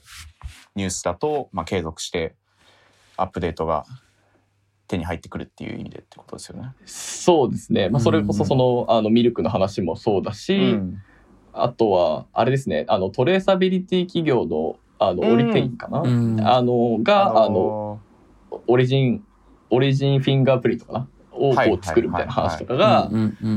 ニュースだと、まあ、継続してアップデートが手に入ってくるっていう意味でってことですよね。そうですね、まあ、それこそそのあのミルクの話もそうだし、うん。あとはあれですね。あのトレーサビリティ企業のあのうん。オリテインかな、うん。あのがあののオリジン、オリジンフィンガープリントかな？をこう作るみたいな話とかが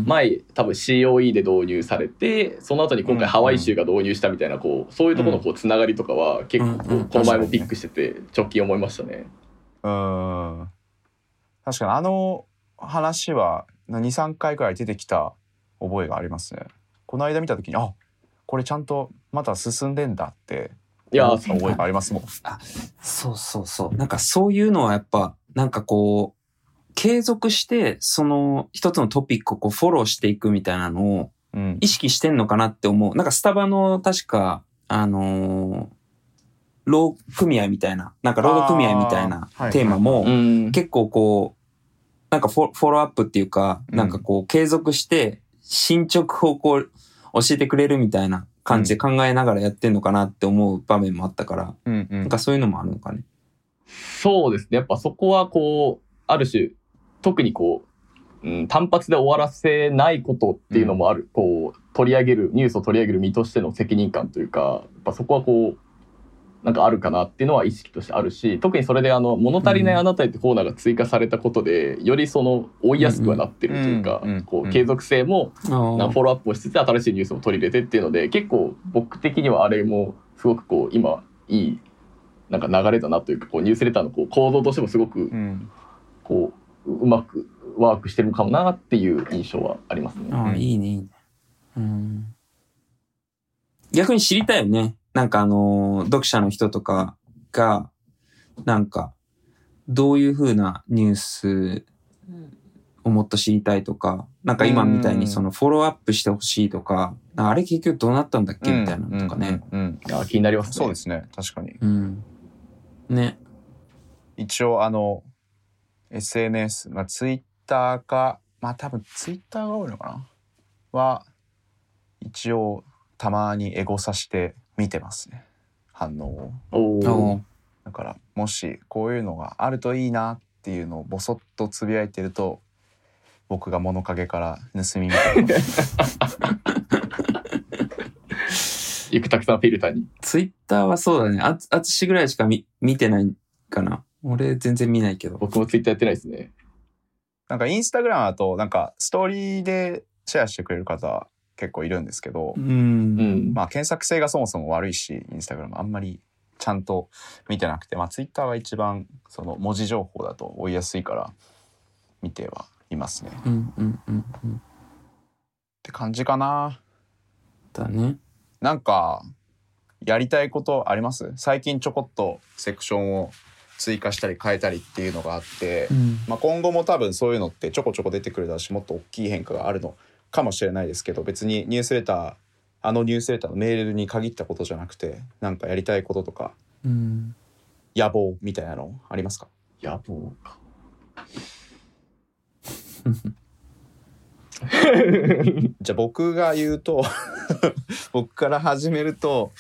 前多分 COE で導入されてその後に今回ハワイ州が導入したみたいなこうそういうところのこうつながりとかは結構この前もピックしてて直近思いましたね。うん。確かにあの話は23回くらい出てきた覚えがありますね。この間見た時にあこれちゃんとまだ進んでんだっていやありますもん。そうそうそう。なんかそういうのはやっぱ、なんかこう、継続して、その一つのトピックをこうフォローしていくみたいなのをうん。意識してんのかなって思う。なんかスタバの確か、あのー労組合みたいな、なんか労働組合みたいなテーマも、うん。結構こう、なんかフォフォローアップっていうか、うんなんかこう継続して進捗をこう教えてくれるみたいな感じで考えながらやってんのかなって思う場面もあったから、うんうん。なんかそういうのもあるのかね。そうです。ねやっぱそこはこうある種特にこう、うん、単発で終わらせないことっていうのもある、こう取り上げるニュースを取り上げる身としての責任感というかやっぱそこはこうなんかあるかなっていうのは意識としてあるし特にそれであの物足りないあなたへってコーナーが追加されたことで、よりその追いやすくはなってるというか、こう継続性もフォローアップをしつつ新しいニュースも取り入れてっていうので結構僕的にはあれもすごくこう今いいなんか流れだなというかこうニュースレターのこう構造としてもすごくうんこううまくワークしてるのかもなっていう印象はありますね。あいいね、いいね。うん。逆に知りたいよね。なんかあのー読者の人とかが、なんか、どういう風なニュースをもっと知りたいとか、なんか今みたいにそのフォローアップしてほしいとか、あれ結局どうなったんだっけみたいなのとかね。うんうん気になりますね。そうですね確かにうん。ね。一応あの SNS まあツイッターかまあ多分ツイッターが多いのかな？は一応たまにエゴさして見てますね反応をだからもしこういうのがあるといいなっていうのをボソッとつぶやいてると僕が物陰から盗み見てます ゆくたくさんフィルターに。ツイッターはそうだね。あつ、あつしぐらいしか見、見てないかな。俺全然見ないけど。僕もツイッターやってないですね。なんかインスタグラムだとなんかストーリーでシェアしてくれる方結構いるんですけど、う。うんん。まあ検索性がそもそも悪いしインスタグラムあんまりちゃんと見てなくてまあツイッターが一番その文字情報だと追いやすいから見てはいますねっうん、うん、うん、うん。て感じかなだね。なんかやりたいことあります？最近ちょこっとセクションを追加したり変えたりっていうのがあって、うん。まあ、今後も多分そういうのってちょこちょこ出てくるだろうしもっと大きい変化があるのかもしれないですけど別にニュースレターあのニュースレターのメールに限ったことじゃなくてなんかやりたいこととかうん。野望みたいなのありますか？野望か。じゃあ僕が言うと 僕から始めると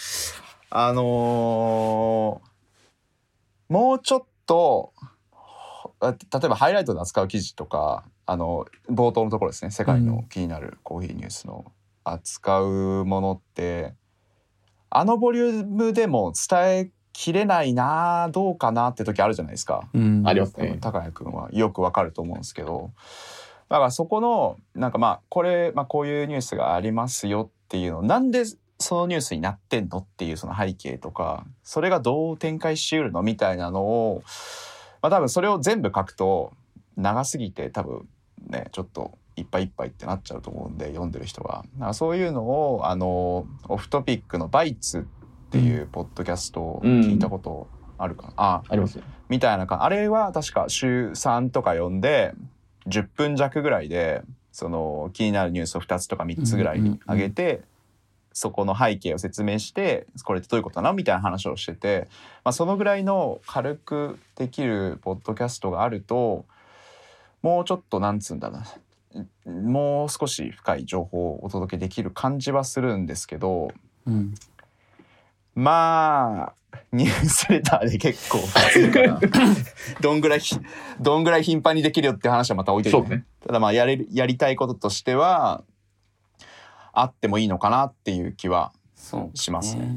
あのーもうちょっとあ例えばハイライトで扱う記事とかあの冒頭のところですね世界の気になるコーヒーニュースの扱うものってあのボリュームでも伝えきれないなどうかなって時あるじゃないですか。うん。ありますね。高谷君はよくわかると思うんですけどだからそこのなんかまあこれ、まあ、こういうニュースがありますよっていうのなんでそのニュースになってんのっていうその背景とかそれがどう展開しうるのみたいなのを、まあ、多分それを全部書くと長すぎて多分ねちょっといっぱいいっぱいってなっちゃうと思うんで読んでる人が。だからそういうのをあのオフトピックの「バイツ」っていうポッドキャストを聞いたことあるかな、あ。ありますね。みたいなかあれは確か週3とか読んで10分弱ぐらいでその気になるニュースを2つとか3つぐらいに上げて、そこの背景を説明してこれってどういうことなの？みたいな話をしてて、まあ、そのぐらいの軽くできるポッドキャストがあるともうちょっとなんつうんだなもう少し深い情報をお届けできる感じはするんですけどうん。まあニュースレターで結構 どんぐらいひどんぐらい頻繁にできるよって話はまた置いといて、ね。ただまあやれるやりたいこととしてはあってもいいのかなっていう気はしますね。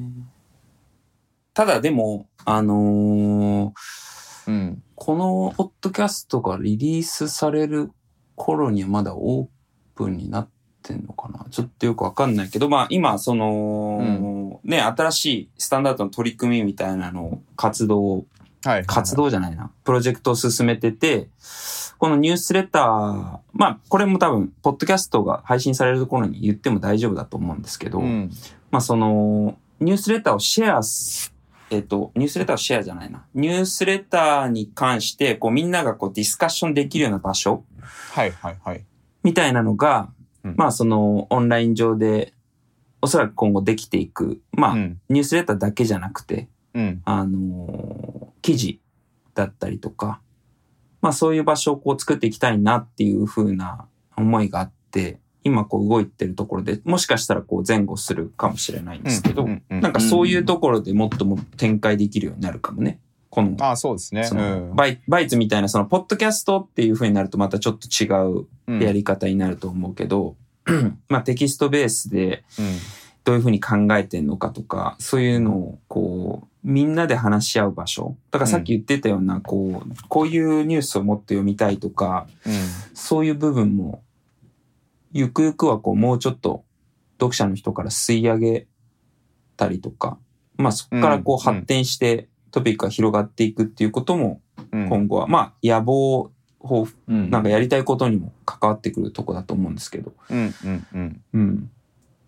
ただでも、あのーうんこのポッドキャストがリリースされる頃にはまだオープンになってんのかな？ちょっとよくわかんないけど、まあ今、その、ね、新しいスタンダードの取り組みみたいなのを活動をはい。活動じゃないな。プロジェクトを進めてて、このニュースレター、まあ、これも多分、ポッドキャストが配信されるところに言っても大丈夫だと思うんですけど、うん。まあ、その、ニュースレターをシェアす、えっ、と、ニュースレターをシェアじゃないな。ニュースレターに関して、こう、みんながこう、ディスカッションできるような場所はいはいはい。みたいなのが、うんまあ、その、オンライン上で、おそらく今後できていく。まあ、うん。ニュースレターだけじゃなくて、うん。あのー記事だったりとか、まあそういう場所をこう作っていきたいなっていう風な思いがあって、今こう動いてるところで、もしかしたらこう前後するかもしれないんですけど、なんかそういうところでもっとも展開できるようになるかもね。この、ああ、そうですね。そのうんバイバイツみたいなそのポッドキャストっていう風になるとまたちょっと違ううんやり方になると思うけど、まあテキストベースでうんどういうふうに考えてんのかとか、そういうのを、こう、みんなで話し合う場所。だからさっき言ってたような、こう、こういうニュースをもっと読みたいとか、そういう部分も、ゆくゆくはこう、もうちょっと、読者の人から吸い上げたりとか、まあそこからこううん発展してトピックが広がっていくっていうことも、うん。今後は、まあ野望、抱負うんなんかやりたいことにも関わってくるとこだと思うんですけど、うんうんうん。うん。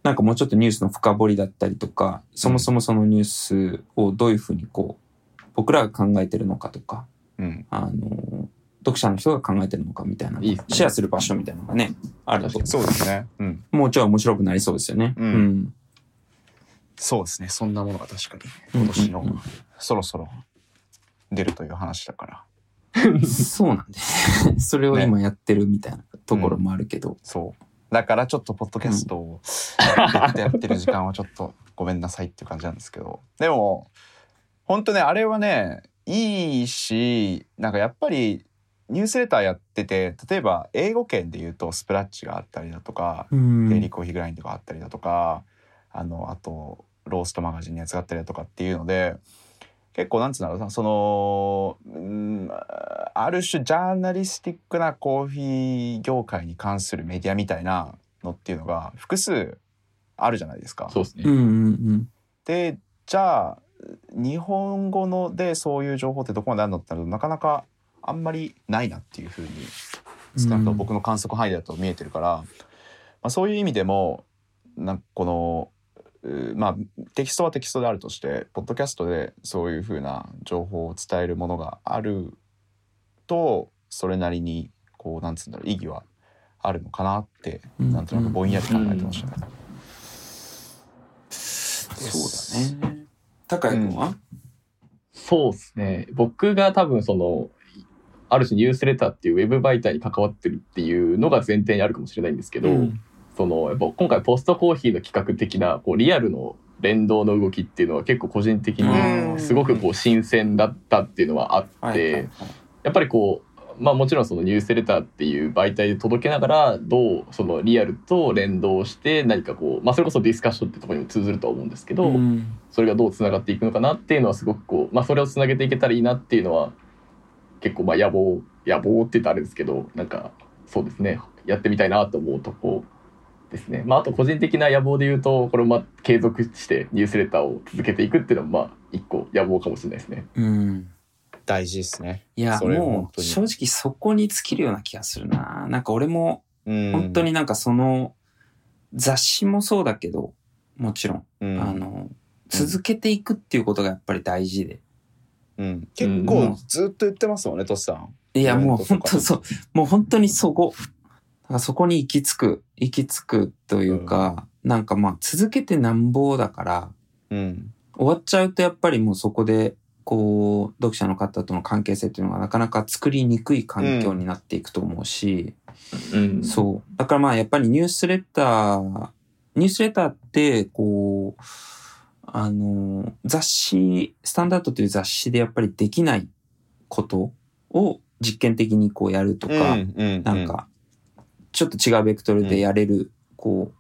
なんかもうちょっとニュースの深掘りだったりとか、そもそもそのニュースをどういうふうにこう、僕らが考えてるのかとか、うん。あの、読者の人が考えてるのかみたいな、いいっすねシェアする場所みたいなのがね、あると、そうですね。うん。もうちょい面白くなりそうですよね。うんそうですね。そんなものが確かにうん今年のうんうんそろそろ出るという話だから。そうなんで、それを今やってるみたいなところもあるけど、そう。だからちょっとポッドキャストをやってる時間はちょっとごめんなさいっていう感じなんですけど。でも、本当ね、あれはね、いいし、なんかやっぱりニュースレターやってて、例えば英語圏で言うとスプラッチがあったりだとか、うんデイリーコーヒーグラインドがあったりだとか、あの、あと、ローストマガジンのやつがあったりだとかっていうので、結構なんつうんだろうな、その、うんある種ジャーナリスティックなコーヒー業界に関するメディアみたいなのっていうのが複数あるじゃないですか。そうですね。うんうんうん。で、じゃあ、日本語のでそういう情報ってどこまであるのってなるとなかなかあんまりないなっていうふうに少なくとも僕の観測範囲だと見えてるから、まあ、そういう意味でもなんかこのまあテキストはテキストであるとしてポッドキャストでそういうふうな情報を伝えるものがあるとそれなりにこうなんつうんだろう意義はあるのかなってうんなんとなくぼんやり考えてましたね。そうだね。高谷君は、そうですね。僕が多分その、ある種ニュースレターっていうウェブ媒体に関わってるっていうのが前提にあるかもしれないんですけど、うん。そのやっぱ今回ポストコーヒーの企画的なこうリアルの連動の動きっていうのは結構個人的うん。にすごくこう新鮮だったっていうのはあって、やっぱりこうまあもちろんそのニュースレターっていう媒体で届けながらどうそのリアルと連動して何かこうまあそれこそディスカッションってところにも通ずるとは思うんですけど、うん。それがどうつながっていくのかなっていうのはすごくこうまあそれをつなげていけたらいいなっていうのは結構まあ野望野望って言ったらあれですけどなんかそうですねやってみたいなと思うとこですね。まああと個人的な野望で言うとこれをまあ継続してニュースレターを続けていくっていうのもまあ一個野望かもしれないですね。うん大事ですね。いや、それもう正直そこに尽きるような気がするな。なんか俺もうん本当になんかその雑誌もそうだけど、もちろん、うんあの、続けていくっていうことがやっぱり大事で。うん、結構ずっと言ってますもんね、トシさん。いや、もう本当そう、もう本当にそこ。だからそこに行き着く、行き着くというか、なんかまあ続けてなんぼだから、うん。終わっちゃうとやっぱりもうそこで、こう、読者の方との関係性っていうのがなかなか作りにくい環境になっていくと思うし、うんそう。だからまあやっぱりニュースレター、ニュースレターって、こう、あの、雑誌、スタンダードという雑誌でやっぱりできないことを実験的にこうやるとか、うんなん、か、ちょっと違うベクトルでやれる、こ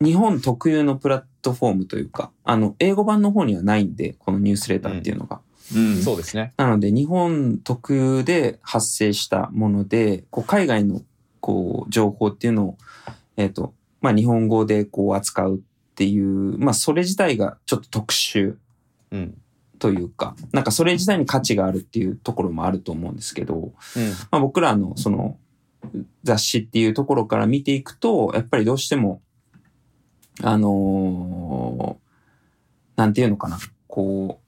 う、日本特有のプラットフォームというか、あの、英語版の方にはないんで、このニュースレターっていうのが。うんそうですね。なので、日本特有で発生したもので、こう海外のこう、情報っていうのを、えっ、と、まあ、日本語でこう扱うっていう、まあ、それ自体がちょっと特殊うん。というか、なんかそれ自体に価値があるっていうところもあると思うんですけど、うん。まあ、僕らのその雑誌っていうところから見ていくと、やっぱりどうしても、あのーなんていうのかな、こう、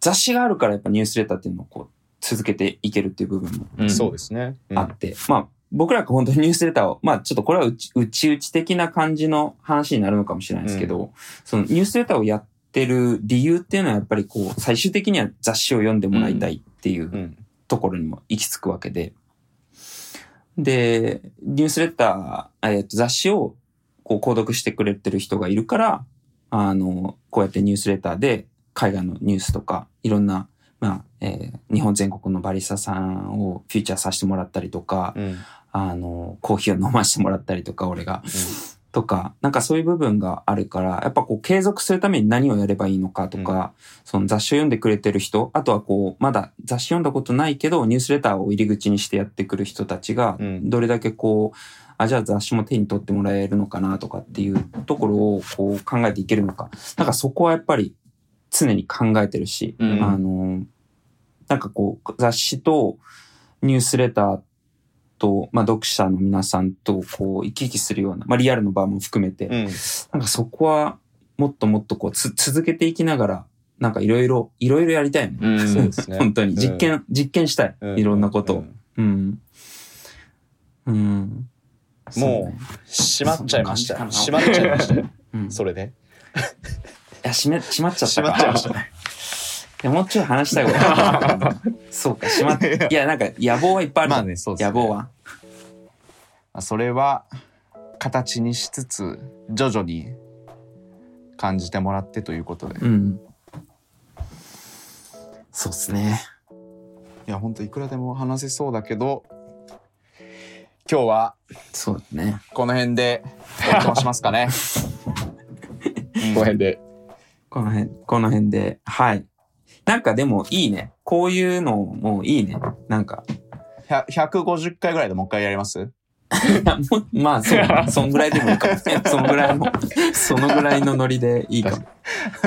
雑誌があるからやっぱニュースレターっていうのをこう続けていけるっていう部分もうんそうですね。うんあって、まあ僕らが本当にニュースレターを、まあちょっとこれはうち、うち的な感じの話になるのかもしれないですけど、そのニュースレターをやってる理由っていうのはやっぱりこう、最終的には雑誌を読んでもらいたいっていううん。ところにも行き着くわけで。で、ニュースレター、えっ、と、雑誌をこう購読してくれてる人がいるから、あの、こうやってニュースレターで海外のニュースとか、いろんな、まあ、えー日本全国のバリスタさんをフィーチャーさせてもらったりとか、うん。あの、コーヒーを飲ませてもらったりとか、俺が。とか、なんかそういう部分があるから、やっぱこう継続するために何をやればいいのかとか、その雑誌を読んでくれてる人、あとはこう、まだ雑誌読んだことないけど、ニュースレターを入り口にしてやってくる人たちがう、んどれだけこう、あ、じゃあ雑誌も手に取ってもらえるのかなとかっていうところをこう考えていけるのか。なんかそこはやっぱり常に考えてるし、うんあの、なんかこう、雑誌とニュースレターと、まあ、読者の皆さんとこう行き来するような、まあ、リアルの場も含めて、うん。なんかそこはもっともっとこうつ続けていきながら、なんかいろいろ、いろいろやりたいよね。うんそうですね。本当に。実験、実験したい。うんいろんなことを。うんうん。うん。もう、閉まっちゃいました。そ閉まっちゃいましたよ。う、うん、いそれで。や、閉め、閉まっちゃった閉まっちゃいました。いや、もうちょい話したいこと。そうか、閉まっ、いや、なんか野望はいっぱいある。まあね、そうですね。野望は？それは形にしつつ徐々に感じてもらってということで、いうん。そうっすね。や本当いくらでも話せそうだけど今日はそうだね。この辺でおいとしますかね。この辺で。この辺、この辺で、はい。なんかでもいいね。こういうのもいいね。なんか。100 150回ぐらいでもう一回やります？いやもうまあ、そう。そんぐらいでもいいかもね。そのぐらいの、そのぐらいのノリでいいかも。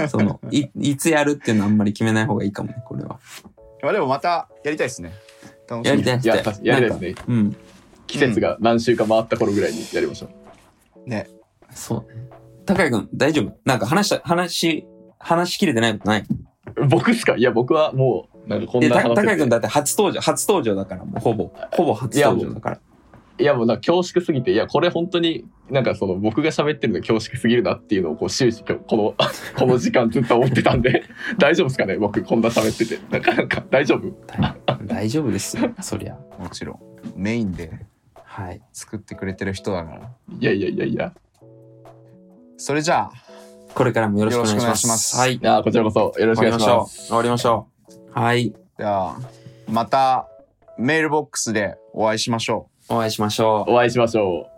その、い、いつやるっていうのはあんまり決めない方がいいかもね、これは。まあでもまたやりたいですね。楽しみやりたい、ややりたい。やりたいですね。うん。季節が何週か回った頃ぐらいにやりましょう。ね。そうね。高井くん、大丈夫？なんか話した、話、話しきれてないことない？僕っすかいや、僕はもう、なんかこんえ、たな話せて高井くんだって初登場、初登場だから、もうほぼ、ほぼ初登場だから。いやもうなんか恐縮すぎて、いや、これ本当になんかその僕が喋ってるの恐縮すぎるなっていうのをこう終始今日この、この時間ずっと思ってたんで、大丈夫ですかね？僕こんな喋ってて。なかなか大丈夫？大大丈夫ですよ、そりゃ。もちろんメインではい。作ってくれてる人だから。いやいやいやいや。それじゃあこれからもよろしくお願いします。ますはい。いやこちらこそよろしくお願いします。終わりましょう。終わりましょう。はい。じゃあまたメールボックスでお会いしましょう。お会いしましょう。お会いしましょう。